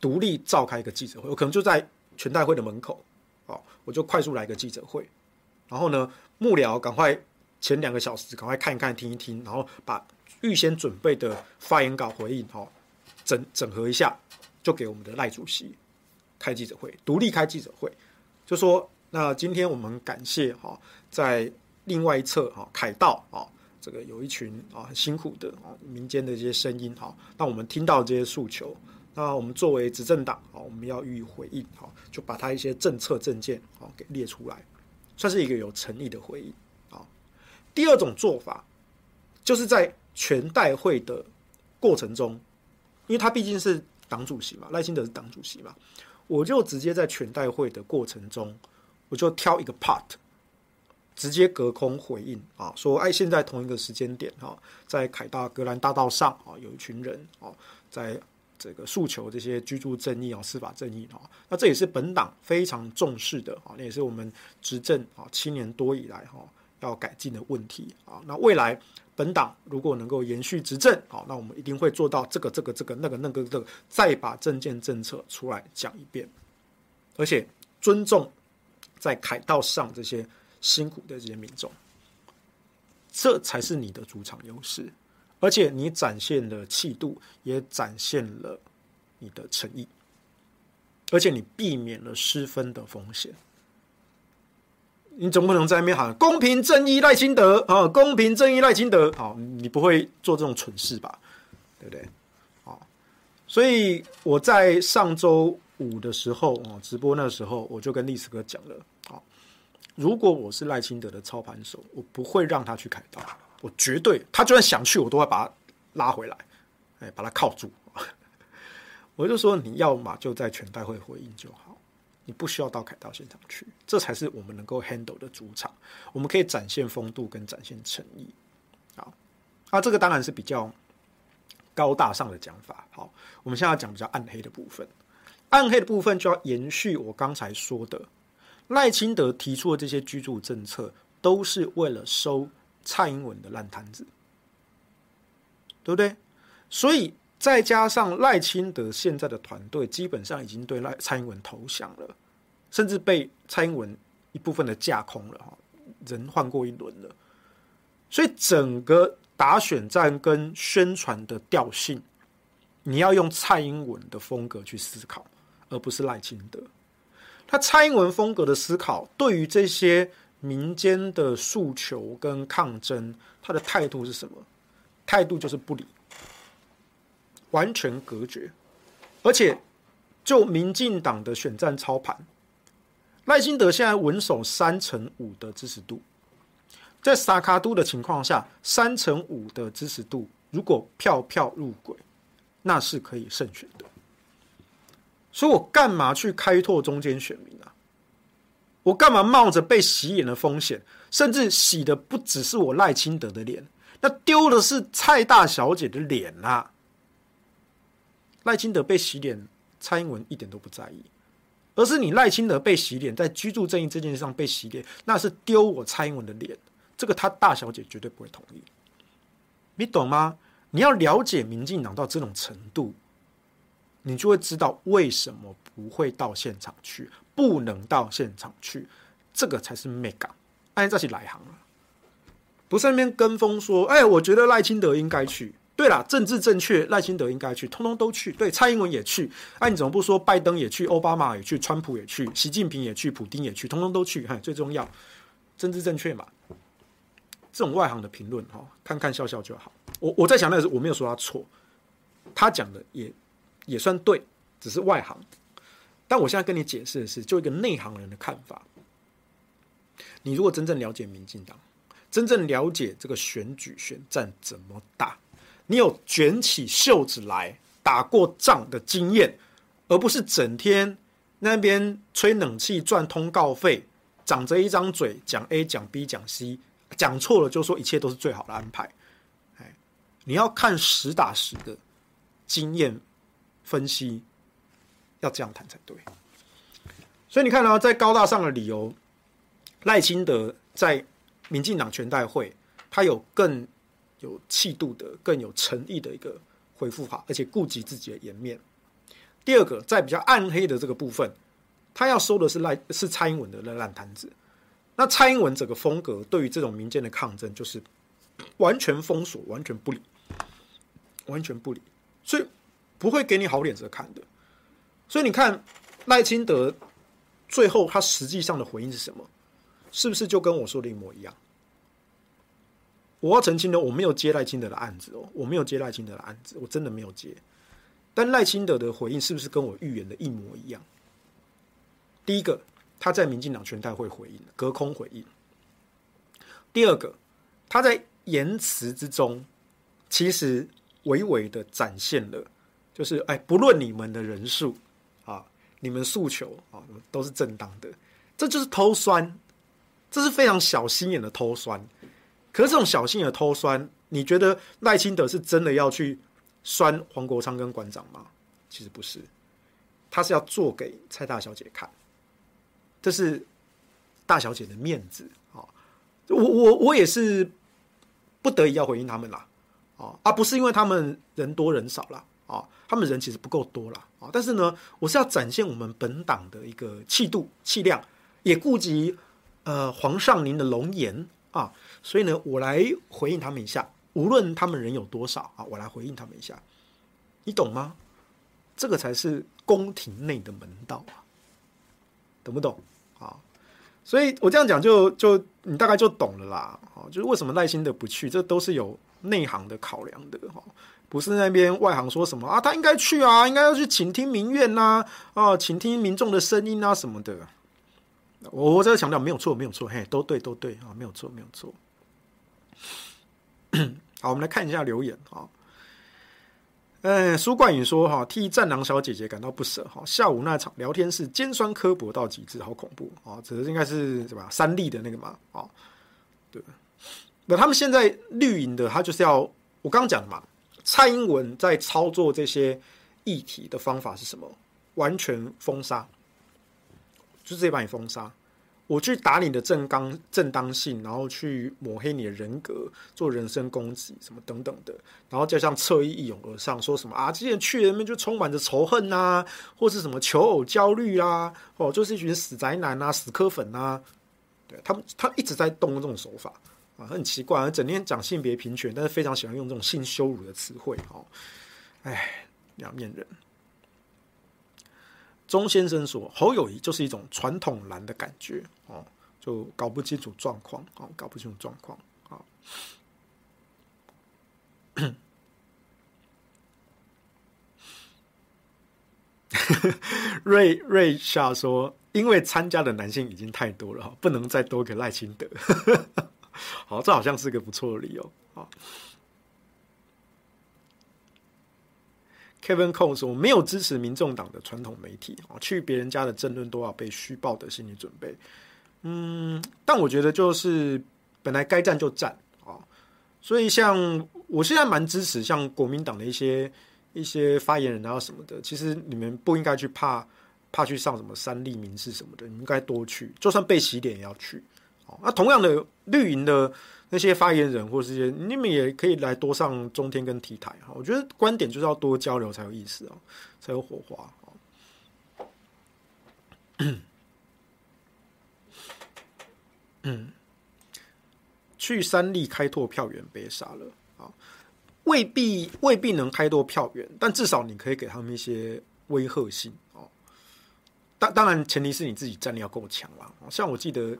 独立召开一个记者会，我可能就在全代会的门口，哦，我就快速来个记者会，然后呢，幕僚赶快前两个小时赶快看一看、听一听，然后把预先准备的发言稿回应，哦，整整合一下，就给我们的赖主席开记者会，独立开记者会，就说那今天我们感谢哈，在另外一侧哈凯道啊。这个有一群啊很辛苦的啊民间的这些声音哈，那我们听到这些诉求，那我们作为执政党啊，我们要予以回应哈，就把他一些政策政见啊给列出来，算是一个有诚意的回应啊。第二种做法，就是在全代会的过程中，因为他毕竟是党主席嘛，赖清德是党主席嘛，我就直接在全代会的过程中，我就挑一个 part。直接隔空回应啊，说哎，现在同一个时间点哈，在凯大格兰大道上啊，有一群人啊，在这个诉求这些居住正义啊、司法正义啊，那这也是本党非常重视的啊，那也是我们执政啊七年多以来哈要改进的问题啊。那未来本党如果能够延续执政啊，那我们一定会做到这个、这个、这个、那个、那个、这个，再把政见政策出来讲一遍，而且尊重在凯道上这些。辛苦的这些民众，这才是你的主场优势，而且你展现了气度，也展现了你的诚意，而且你避免了失分的风险。你总不能在那边喊公平正义赖清德啊，公平正义赖清德，好，你不会做这种蠢事吧？对不对？好，所以我在上周五的时候啊，直播那时候，我就跟历史哥讲了，好。如果我是赖清德的操盘手，我不会让他去开刀，我绝对，他就算想去，我都会把他拉回来，哎，把他铐住。我就说，你要嘛就在全代会回应就好，你不需要到凯道现场去，这才是我们能够 handle 的主场，我们可以展现风度跟展现诚意。好，那这个当然是比较高大上的讲法。好，我们现在要讲比较暗黑的部分，暗黑的部分就要延续我刚才说的。赖清德提出的这些居住政策，都是为了收蔡英文的烂摊子，对不对？所以再加上赖清德现在的团队基本上已经对赖蔡英文投降了，甚至被蔡英文一部分的架空了哈，人换过一轮了，所以整个打选战跟宣传的调性，你要用蔡英文的风格去思考，而不是赖清德。他蔡英文风格的思考，对于这些民间的诉求跟抗争，他的态度是什么？态度就是不理，完全隔绝。而且，就民进党的选战操盘，赖清德现在稳守三成五的支持度，在撒卡都的情况下，三成五的支持度，如果票票入轨，那是可以胜选的。所以我干嘛去开拓中间选民啊？我干嘛冒着被洗脸的风险，甚至洗的不只是我赖清德的脸，那丢的是蔡大小姐的脸啊！赖清德被洗脸，蔡英文一点都不在意，而是你赖清德被洗脸，在居住正义这件事上被洗脸，那是丢我蔡英文的脸，这个他大小姐绝对不会同意，你懂吗？你要了解民进党到这种程度。你就会知道为什么不会到现场去，不能到现场去，这个才是 mega。哎，这是来行了，不是那边跟风说，哎，我觉得赖清德应该去。对了，政治正确，赖清德应该去，通通都去。对，蔡英文也去。哎，你怎么不说拜登也去，奥巴马也去，川普也去，习近平也去，普丁也去，通通都去。最重要，政治正确嘛。这种外行的评论哈，看看笑笑就好。我我在想那个，我没有说他错，他讲的也。也算对，只是外行。但我现在跟你解释的是，就一个内行人的看法。你如果真正了解民进党，真正了解这个选举选战怎么打，你有卷起袖子来打过仗的经验，而不是整天那边吹冷气赚通告费，长着一张嘴讲 A 讲 B 讲 C，讲错了就说一切都是最好的安排。哎，你要看实打实的经验分析，要这样谈才对。所以你看呢，在高大上的理由，赖清德在民进党全代会，他有更有气度的、更有诚意的一个回复法，而且顾及自己的颜面。第二个，在比较暗黑的这个部分，他要收的是赖是蔡英文的烂摊子。那蔡英文整个风格对于这种民间的抗争，就是完全封锁、完全不理、完全不理，所以不会给你好脸色看的。所以你看赖清德。最后，他实际上的回应是什么？是不是就跟我说的一模一样？我要澄清的，我没有接赖清德的案子哦，我没有接赖清德的案子，我真的没有接。但赖清德的回应是不是跟我预言的一模一样？第一个，他在民进党全代会回应，隔空回应；第二个，他在言辞之中，其实微微的展现了，就是哎，不论你们的人数。你们诉求啊，都是正当的，这就是偷酸，这是非常小心眼的偷酸。可是这种小心眼的偷酸，你觉得赖清德是真的要去酸黄国昌跟馆长吗？其实不是，他是要做给蔡大小姐看，这是大小姐的面子啊。我我我也是不得已要回应他们啦，啊，而不是因为他们人多人少啦。啊，他们人其实不够多了但是呢，我是要展现我们本党的一个气度、气量，也顾及呃皇上您的龙颜啊，所以呢，我来回应他们一下，无论他们人有多少啊，我来回应他们一下，你懂吗？这个才是宫廷内的门道啊，懂不懂啊？所以我这样讲就就你大概就懂了啦，啊，就是为什么耐心的不去，这都是有内行的考量的哈。不是那边外行说什么啊，他应该去啊，应该要去倾听民怨呐，啊，啊，倾听民众的声音啊什么的。我我这个强调没有错，没有错，嘿，都对，都对啊，没有错，没有错。好，我们来看一下留言啊。嗯，苏冠宇说哈，替战狼小姐姐感到不舍哈。下午那场聊天是尖酸刻薄到极致，好恐怖啊！这应该是什么三立的那个嘛？啊，对。那他们现在绿营的，他就是要我刚刚讲的嘛。蔡英文在操作这些议题的方法是什么？完全封杀，就直接把你封杀。我去打你的正当正当性，然后去抹黑你的人格，做人身攻击，什么等等的。然后就像侧翼一涌而上，说什么啊，这些人去人们就充满着仇恨呐、啊，或是什么求偶焦虑啊，哦，就是一群死宅男啊，死磕粉啊。对他们，他一直在动这种手法。啊，很奇怪，整天讲性别平权，但是非常喜欢用这种性羞辱的词汇，哦，哎，两面人。钟先生说，侯友谊就是一种传统蓝的感觉，哦，就搞不清楚状况，哦，搞不清楚状况，啊。瑞瑞夏说，因为参加的男性已经太多了，不能再多给赖清德。好，这好像是个不错的理由啊。Kevin Cole 说：“我没有支持民众党的传统媒体啊，去别人家的争论都要被虚报的心理准备。”嗯，但我觉得就是本来该战就战啊，所以像我现在蛮支持像国民党的一些一些发言人啊什么的，其实你们不应该去怕怕去上什么三立民视什么的，你应该多去，就算被洗脸也要去。那同样的绿营的那些发言人或是些，你们也可以来多上中天跟 T 台哈。我觉得观点就是要多交流才有意思哦，才有火花。嗯，去三立开拓票源别傻了啊，未必未必能开拓票源，但至少你可以给他们一些威吓性哦。当当然前提是你自己战力要够强啦。像我记得。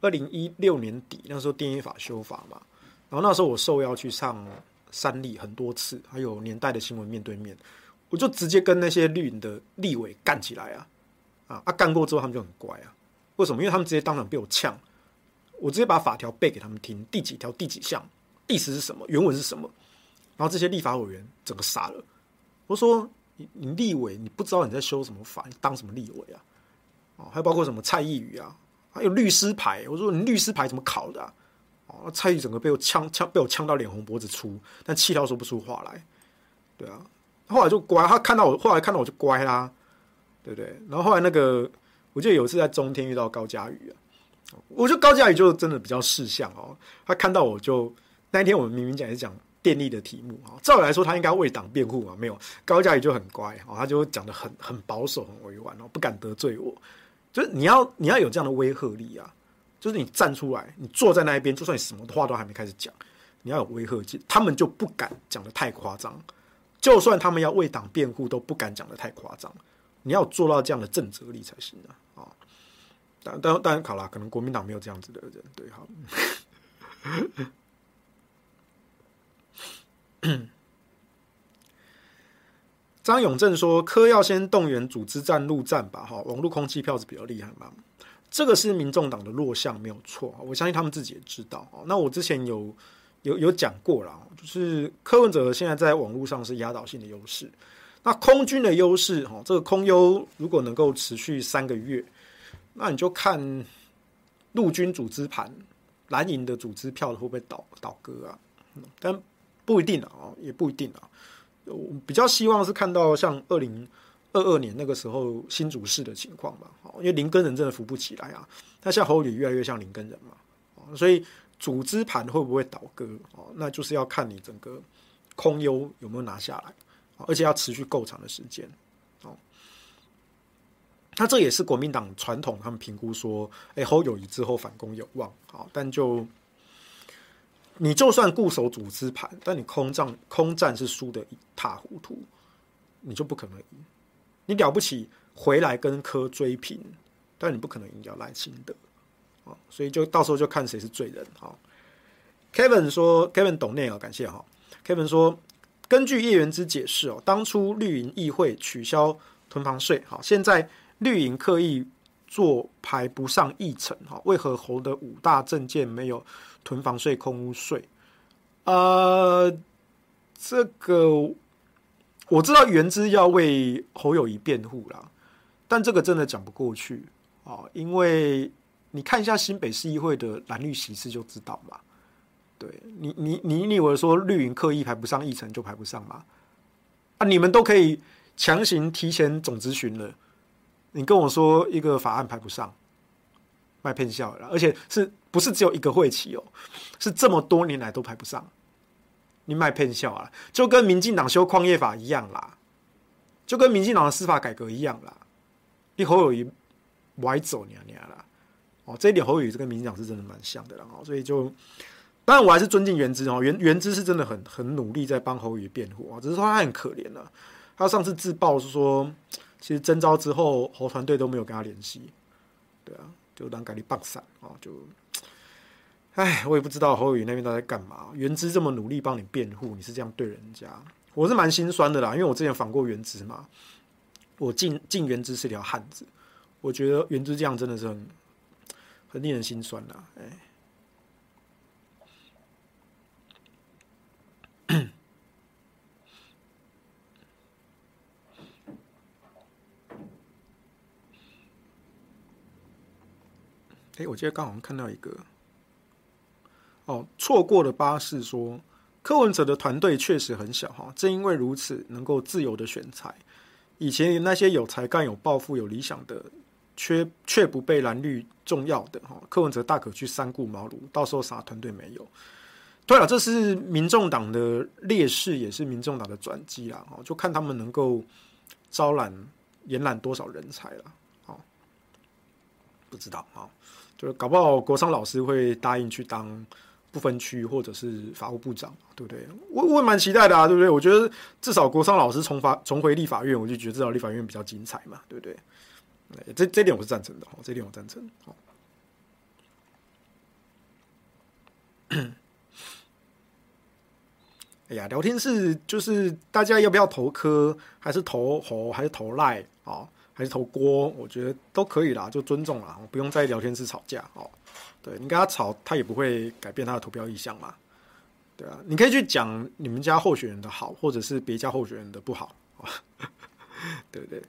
二零一六年底那时候，电影法修法嘛，然后那时候我受邀去上三立很多次，还有年代的新闻面对面，我就直接跟那些绿营的立委干起来啊！啊啊，干过之后他们就很乖啊。为什么？因为他们直接当场被我呛，我直接把法条背给他们听，第几条第几项，意思是什么，原文是什么，然后这些立法委员整个傻了，我说你立委，你不知道你在修什么法，你当什么立委啊？哦，还包括什么蔡意宇啊，还有律师牌。我说你律师牌怎么考的啊？哦，蔡宇整个被我呛呛，被我呛到脸红脖子粗，但气到说不出话来。对啊，后来就乖，他看到我，后来看到我就乖啦，对不对？然后后来那个，我记得有一次在中天遇到高嘉宇啊，我觉得高嘉宇就真的比较识相哦。他看到我就那一天我们明明讲是讲电力的题目啊，照理来说他应该为党辩护嘛，没有，高嘉宇就很乖哦，他就讲得很很保守、很委婉哦，不敢得罪我。就是你要你要有这样的威吓力啊，就是你站出来，你坐在那一边，就算你什么话都还没开始讲，你要有威吓力，他们就不敢讲得太夸张。就算他们要为党辩护，都不敢讲得太夸张。你要做到这样的正则力才行啊！啊，当当当然好啦，可能国民党没有这样子的人，对哈。张永正说：“柯要先动员组织战、陆战吧，哈，网络空气票是比较厉害嘛。这个是民众党的弱项，没有错。我相信他们自己也知道。那我之前有。”有有讲过了，就是柯文哲现在在网络上是压倒性的优势。那空军的优势，哈，这个空优如果能够持续三个月，那你就看陆军组织盘蓝营的组织票会不会倒倒戈啊？但不一定啊，也不一定啊。我比较希望是看到像二零二二年那个时候新竹市的情况吧，因为林根人真的扶不起来啊。但现在侯友宜越来越像林根人嘛，所以。组织盘会不会倒戈？哦，那就是要看你整个空优有没有拿下来，而且要持续够长的时间。哦，那这也是国民党传统，他们评估说，哎，侯友宜之后反攻有望。好，但就你就算固守组织盘，但你空战空战是输得一塌糊涂，你就不可能赢。你了不起回来跟柯追平，但你不可能赢掉赖清德。所以就到时候就看谁是罪人。好，Kevin 说，Kevin 懂内啊，感谢哈。Kevin 说，根据叶元之解释哦，当初绿营议会取消囤房税，好，现在绿营刻意做排不上议程，哈，为何侯的五大政见没有囤房税、空屋税？呃，这个我知道原之要为侯友宜辩护啦，但这个真的讲不过去啊，因为。你看一下新北市议会的蓝绿席次就知道嘛。对你，你，你，你以为说绿营刻意排不上议程就排不上吗？啊，你们都可以强行提前总咨询了，你跟我说一个法案排不上，卖骗笑了，而且是不是只有一个会期哦？是这么多年来都排不上，你卖骗笑啊？就跟民进党修矿业法一样啦，就跟民进党的司法改革一样啦，你侯友宜歪走娘娘啦。哦，这一点侯友宜这个民进党是真的蛮像的啦，哦，所以就当然我还是尊敬原之哦，原原之是真的很很努力在帮侯友宜辩护啊，只是说他很可怜了，他上次自曝是说，其实征召之后侯团队都没有跟他联系，对啊，就当改立棒散啊，就，哎，我也不知道侯友宜那边都在干嘛，元之这么努力帮你辩护，你是这样对人家，我是蛮心酸的啦，因为我之前访过元之嘛，我敬敬元之是条汉子，我觉得元之这样真的是很。很令人心酸呐，哎，哎，我今天刚好看到一个，哦，错过的巴士说，柯文哲的团队确实很小哈，正因为如此，能够自由的选材，以前那些有才干、有抱负、有理想的。却却不被蓝绿重要的哈，柯文哲大可去三顾茅庐，到时候啥团队没有？对了，这是民众党的劣势，也是民众党的转机啦。就看他们能够招揽延揽多少人才了。不知道啊，就是搞不好国商老师会答应去当不分区或者是法务部长，对不对？我我也蛮期待的啊，对不对？我觉得至少国商老师重发重回立法院，我就觉得至少立法院比较精彩嘛，对不对？这这点我是赞成的，这点我赞成。哎呀，聊天室就是大家要不要投科，还是投侯，还是投赖啊，还是投郭？我觉得都可以啦，就尊重啦，不用在聊天室吵架哦。对，你跟他吵，他也不会改变他的投票意向嘛。对啊，你可以去讲你们家候选人的好，或者是别家候选人的不好。对不对？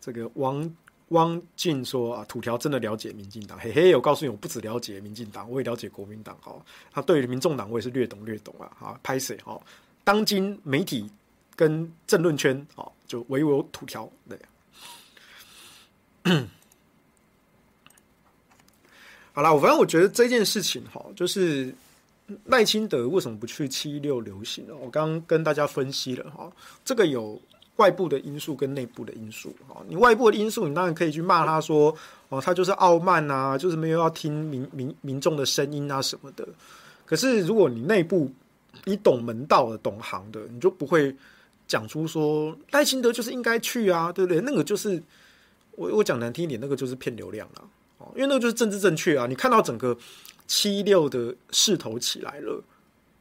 这个王汪进说啊，土条真的了解民进党，嘿嘿，我告诉你，我不只了解民进党，我也了解国民党。哦，他对于民众党我也是略懂略懂啊。啊，拍谁？哦，当今媒体跟政论圈，哦，就唯我土条。对，好了，我反正我觉得这件事情，哈，就是赖清德为什么不去七六游行呢？我刚刚跟大家分析了，哈，这个有。外部的因素跟内部的因素，哈，你外部的因素，你当然可以去骂他说，哦，他就是傲慢啊，就是没有要听民民民众的声音啊什么的。可是如果你内部你懂门道的、懂行的，你就不会讲出说赖清德就是应该去啊，对不对？那个就是我我讲难听一点，那个就是骗流量了，哦，因为那个就是政治正确啊。你看到整个七六的势头起来了。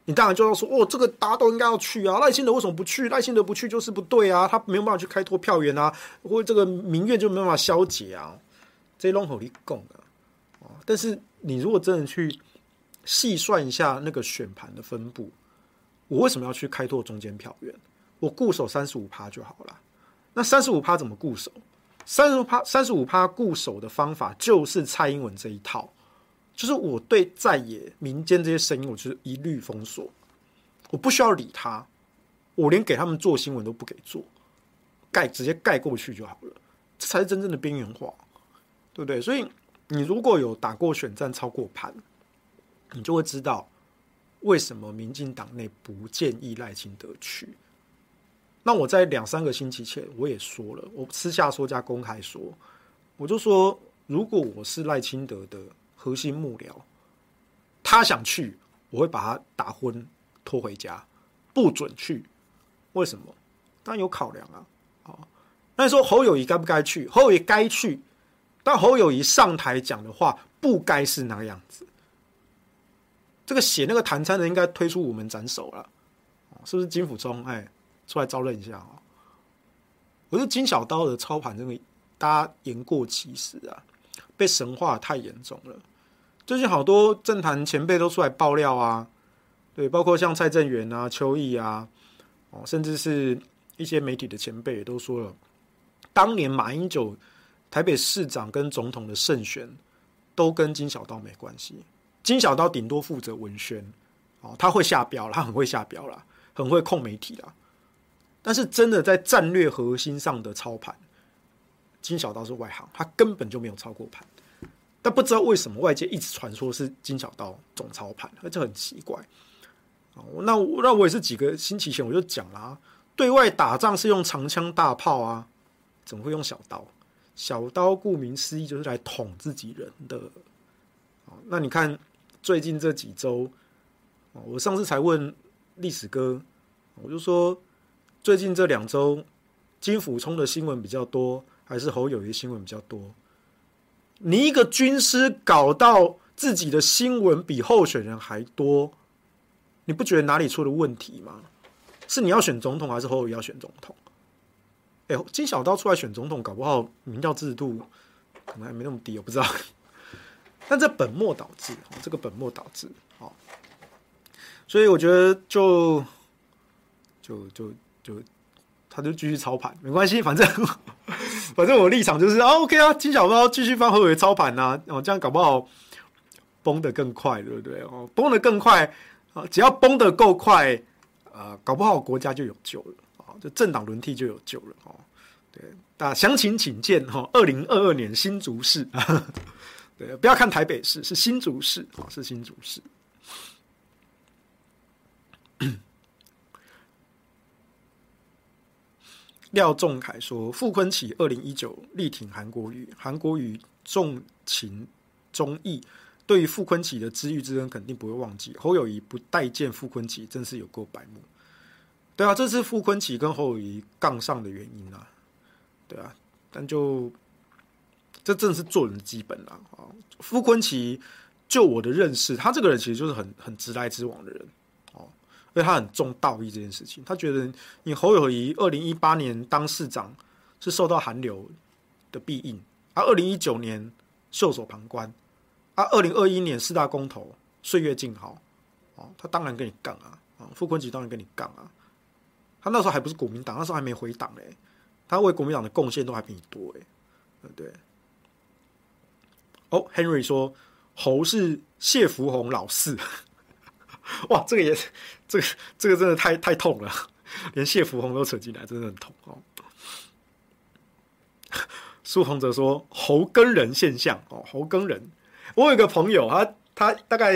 你当然就要说，哦，这个大家都应该要去啊。赖清德为什么不去？赖清德不去就是不对啊，他没有办法去开拓票源啊，或者这个民怨就没办法消解啊。这些拢好你讲的啊。但是你如果真的去细算一下那个选盘的分布，我为什么要去开拓中间票源？我固守三十五趴就好了。那三十五趴怎么固守？三十五趴，三十五趴固守的方法就是蔡英文这一套。就是我对在野民间这些声音，我就是一律封锁，我不需要理他，我连给他们做新闻都不给做，盖直接盖过去就好了，这才是真正的边缘化，对不对？所以你如果有打过选战、超过盘，你就会知道为什么民进党内不建议赖清德去。那我在两三个星期前我也说了，我私下说加公开说，我就说如果我是赖清德的。核心幕僚，他想去，我会把他打昏，拖回家，不准去。为什么？当然有考量啊。哦，那你说侯友谊该不该去？侯友谊该去，但侯友谊上台讲的话不该是那个样子。这个写那个谈餐的应该推出午门斩首了，是不是金溥聪？哎，出来招认一下啊！我觉得金小刀的操盘，真的大家言过其实啊。被神化太严重了，最近好多政坛前辈都出来爆料啊，对，包括像蔡正元啊、邱毅啊，哦，甚至是一些媒体的前辈也都说了，当年马英九台北市长跟总统的胜选都跟金小刀没关系，金小刀顶多负责文宣，哦，他会下标，他很会下标啦，很会控媒体啦，但是真的在战略核心上的操盘。金小刀是外行，他根本就没有操过盘，但不知道为什么外界一直传说是金小刀总操盘，而且很奇怪。那那我也是几个星期前我就讲了，对外打仗是用长枪大炮啊，怎么会用小刀？小刀顾名思义就是来捅自己人的。那你看最近这几周，我上次才问历史哥，我就说最近这两周金溥聪的新闻比较多。还是侯友谊新闻比较多。你一个军师搞到自己的新闻比候选人还多，你不觉得哪里出了问题吗？是你要选总统，还是侯友谊要选总统？哎呦，金小刀出来选总统，搞不好民调制度可能还没那么低，我不知道。但这本末倒置，这个本末倒置，好，所以我觉得就就就就。他就继续操盘，没关系，反正 反正我立场就是啊，OK 啊，金小刀继续放后尾操盘呐，哦，这样搞不好崩得更快，对不对？哦，崩得更快啊，只要崩得够快啊，搞不好国家就有救了啊，就政党轮替就有救了哦。对，那详情请见哈，二零二二年新竹市，对，不要看台北市，是新竹市啊，是新竹市。廖仲恺说：“傅崐萁二零一九力挺韩国瑜，韩国瑜重情重义，对于傅崐萁的知遇之恩肯定不会忘记。侯友谊不待见傅崐萁，真是有够白目。对啊，这是傅崐萁跟侯友谊杠上的原因啊。对啊，但就这正是做人的基本啊。啊，傅崐萁就我的认识，他这个人其实就是很很直来直往的人。”因为他很重道义这件事情，他觉得你侯友宜二零一八年当市长是受到韩流的庇荫，而二零一九年袖手旁观，而二零二一年四大公投岁月静好，哦，他当然跟你杠啊，啊，傅昆萁当然跟你杠啊，他那时候还不是国民党，那时候还没回党嘞，他为国民党的贡献都还比你多哎，对不对？哦，Henry 说侯是谢福洪老四，哇，这个也，这个这个真的太太痛了，连谢福洪都扯进来，真的很痛哦。苏宏哲说侯耕人现象哦，侯耕人，我有一个朋友，他他大概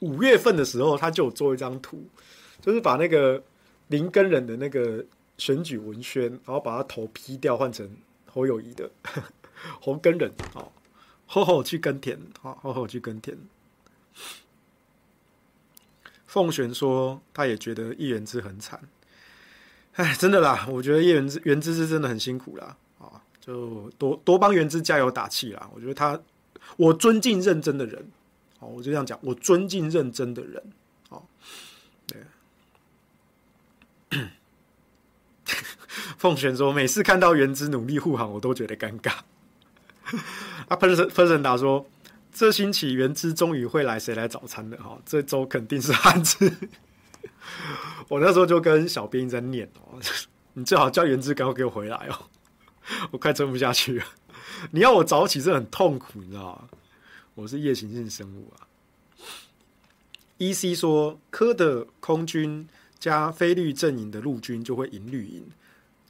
五月份的时候，他就做一张图，就是把那个林耕人的那个选举文宣，然后把他头 P 掉，换成侯友谊的侯耕人哦。吼吼去耕田，好吼吼去耕田。凤璇说，他也觉得叶元之很惨。哎，真的啦，我觉得叶元之元之是真的很辛苦啦，啊，就多多帮元之加油打气啦。我觉得他，我尊敬认真的人，哦，我就这样讲，我尊敬认真的人，哦，对。凤璇说，每次看到元之努力护航，我都觉得尴尬。啊，person person 答说，这星期元之终于会来，谁来早餐了？哈，这周肯定是汉字。我那时候就跟小编在念哦，你最好叫元之赶快给我回来哦，我快撑不下去了。你要我早起是很痛苦，你知道吗？我是夜行性生物啊。E.C 说，科的空军加非绿阵营的陆军就会赢绿营。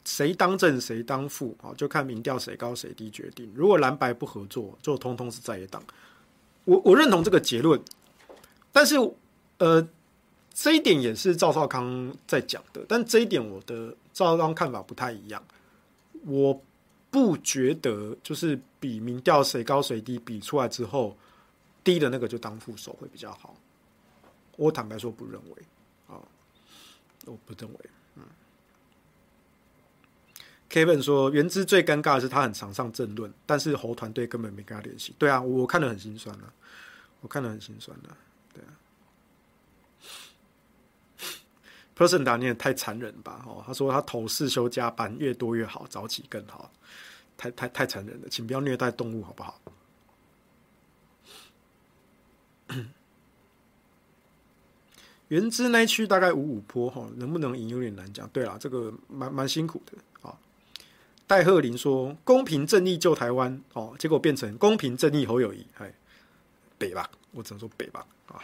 谁当正谁当副啊？就看民调谁高谁低决定。如果蓝白不合作，就通通是在野党。我我认同这个结论，但是呃，这一点也是赵少康在讲的。但这一点我的赵少康看法不太一样。我不觉得就是比民调谁高谁低比出来之后，低的那个就当副手会比较好。我坦白说不认为啊，我不认为。Kevin 说：“元之最尴尬的是他很常上政论，但是侯团队根本没跟他联系。对啊，我看得很心酸啊，我看得很心酸啊。对啊，Person 打你也太残忍吧？哦，他说他头四休加班，越多越好，早起更好。太太太残忍了，请不要虐待动物好不好？” 元之那一区大概五五坡哈，能不能赢有点难讲。对啊，这个蛮蛮辛苦的。戴鹤林说：“公平正义救台湾哦，结果变成公平正义侯友宜，哎，北吧，我只能说北吧啊。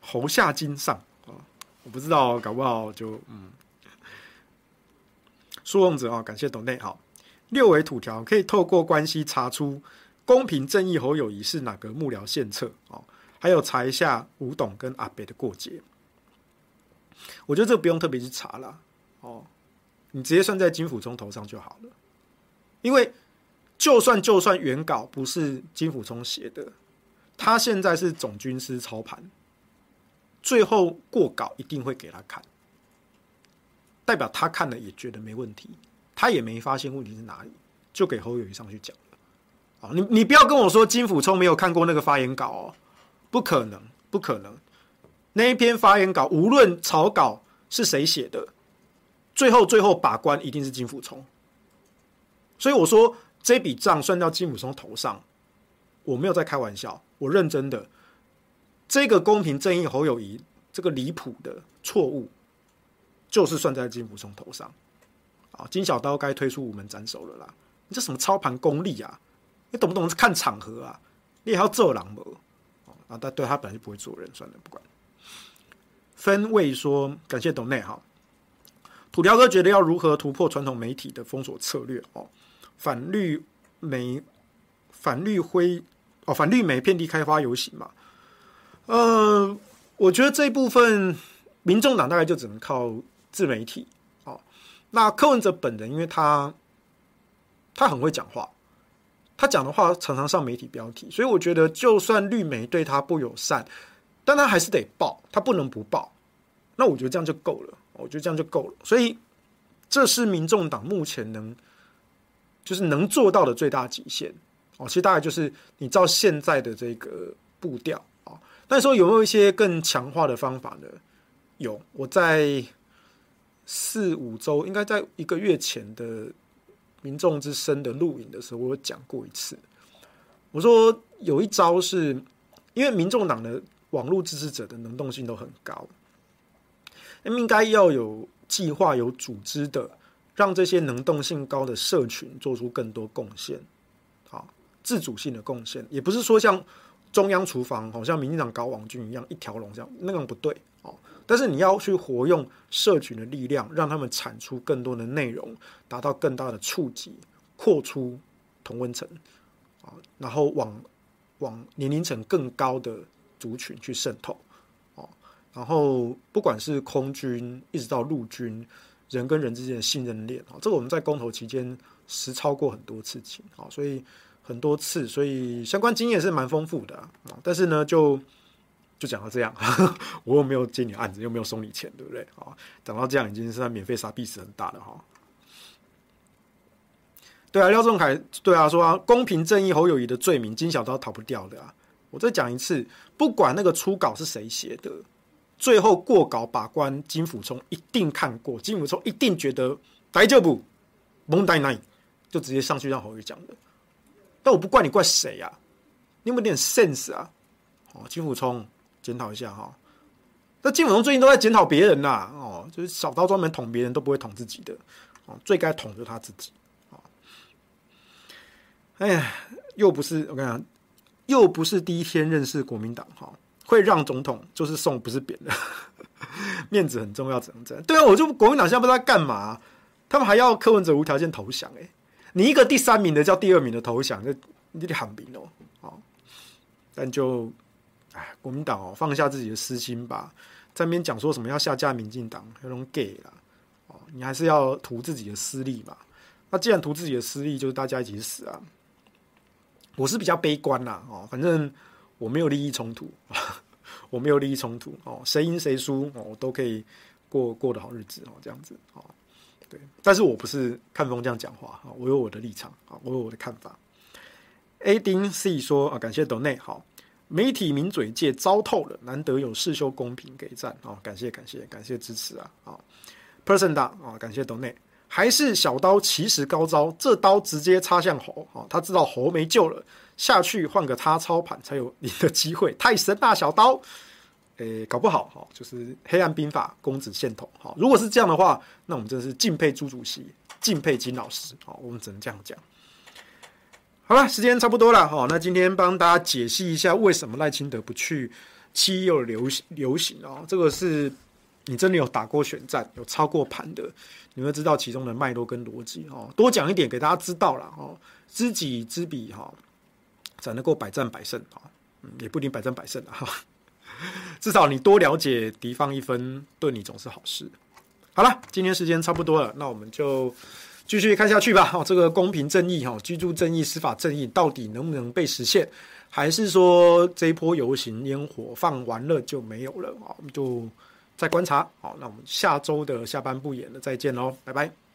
侯下金上啊，我不知道，搞不好就嗯。苏凤哲啊，感谢董内好。六维土条可以透过关系查出公平正义侯友宜是哪个幕僚献策哦，还有查一下吴董跟阿北的过节。我觉得这不用特别去查了哦。”你直接算在金溥聪头上就好了，因为就算就算原稿不是金溥聪写的，他现在是总军师操盘，最后过稿一定会给他看，代表他看了也觉得没问题，他也没发现问题是哪里，就给侯友宜上去讲了。啊，你你不要跟我说金溥聪没有看过那个发言稿哦，不可能，不可能，那一篇发言稿无论草稿是谁写的。最后，最后把关一定是金溥聪，所以我说这笔账算到金溥聪头上，我没有在开玩笑，我认真的。这个公平正义侯友谊这个离谱的错误，就是算在金溥聪头上。啊，金小刀该推出午门斩首了啦！你这什么操盘功力啊？你懂不懂看场合啊？你也要做狼模啊？但对他本来就不会做人，算了，不管。分位说感谢董内哈。土条哥觉得要如何突破传统媒体的封锁策略？哦，反绿媒、反绿灰哦，反绿媒遍地开花游行嘛。呃，我觉得这一部分民众党大概就只能靠自媒体。哦，那柯文哲本人，因为他他很会讲话，他讲的话常常上媒体标题，所以我觉得就算绿媒对他不友善，但他还是得报，他不能不报。那我觉得这样就够了。我觉得这样就够了，所以这是民众党目前能就是能做到的最大极限哦。其实大概就是你照现在的这个步调啊，但是说有没有一些更强化的方法呢？有，我在四五周，应该在一个月前的民众之声的录影的时候，我有讲过一次。我说有一招是因为民众党的网络支持者的能动性都很高。应该要有计划、有组织的，让这些能动性高的社群做出更多贡献，好，自主性的贡献，也不是说像中央厨房，好像民进党搞网军一样一条龙这样，那样不对哦。但是你要去活用社群的力量，让他们产出更多的内容，达到更大的触及，扩出同温层啊，然后往往年龄层更高的族群去渗透。然后，不管是空军一直到陆军，人跟人之间的信任链啊，这个我们在公投期间实操过很多次情啊，所以很多次，所以相关经验是蛮丰富的啊。但是呢，就就讲到这样，我又没有接你案子，又没有收你钱，对不对？啊，讲到这样已经是在免费杀必死很大的哈。对啊，廖仲恺，对啊，说啊，公平正义侯友宜的罪名，金小刀逃不掉的啊。我再讲一次，不管那个初稿是谁写的。最后过稿把关，金溥聪一定看过，金溥聪一定觉得来这不蒙带奈，就直接上去让侯友宜讲的。但我不怪你，怪谁呀？你有没有点 sense 啊？哦，金溥聪检讨一下哈。那金溥聪最近都在检讨别人呐，哦，就是小刀专门捅别人都不会捅自己的，哦，最该捅就是他自己。哎呀，又不是我跟你讲，又不是第一天认识国民党哈。会让总统就是送，不是扁的，面子很重要，怎样怎样？对啊，我就国民党现在不知道干嘛，他们还要柯文哲无条件投降哎，你一个第三名的叫第二名的投降，这你得喊名哦，好，但就哎，国民党哦，放下自己的私心吧，在那边讲说什么要下架民进党，有种 gay 啦，哦，你还是要图自己的私利嘛？那既然图自己的私利，就是大家一起死啊！我是比较悲观啦，哦，反正。我没有利益冲突，我没有利益冲突哦，谁赢谁输哦，我都可以过过得好日子哦，这样子哦，对，但是我不是看风这样讲话啊，我有我的立场啊，我有我的看法。A 丁 C 说啊，感谢斗内好，媒体名嘴界糟透了，难得有世修公平给赞啊，感谢感谢感谢支持啊啊，Person 大啊，感谢斗内，还是小刀奇实高招，这刀直接插向猴，哦，他知道猴没救了。下去换个他操盘才有你的机会，太神大小刀，诶、搞不好哈，就是黑暗兵法公子线头哈。如果是这样的话，那我们真的是敬佩朱主席，敬佩金老师，好，我们只能这样讲。好了，时间差不多了哈，那今天帮大家解析一下为什么赖清德不去七又流流行哦，这个是你真的有打过选战，有操过盘的，你会知道其中的脉络跟逻辑哦。多讲一点给大家知道了哦，知己知彼哈。才能够百战百胜啊，嗯，也不一定百战百胜啊，至少你多了解敌方一分，对你总是好事。好了，今天时间差不多了，那我们就继续看下去吧。哦，这个公平正义哈，居住正义、司法正义到底能不能被实现？还是说这一波游行烟火放完了就没有了啊？我们就再观察。好，那我们下周的下班不演了，再见喽，拜拜。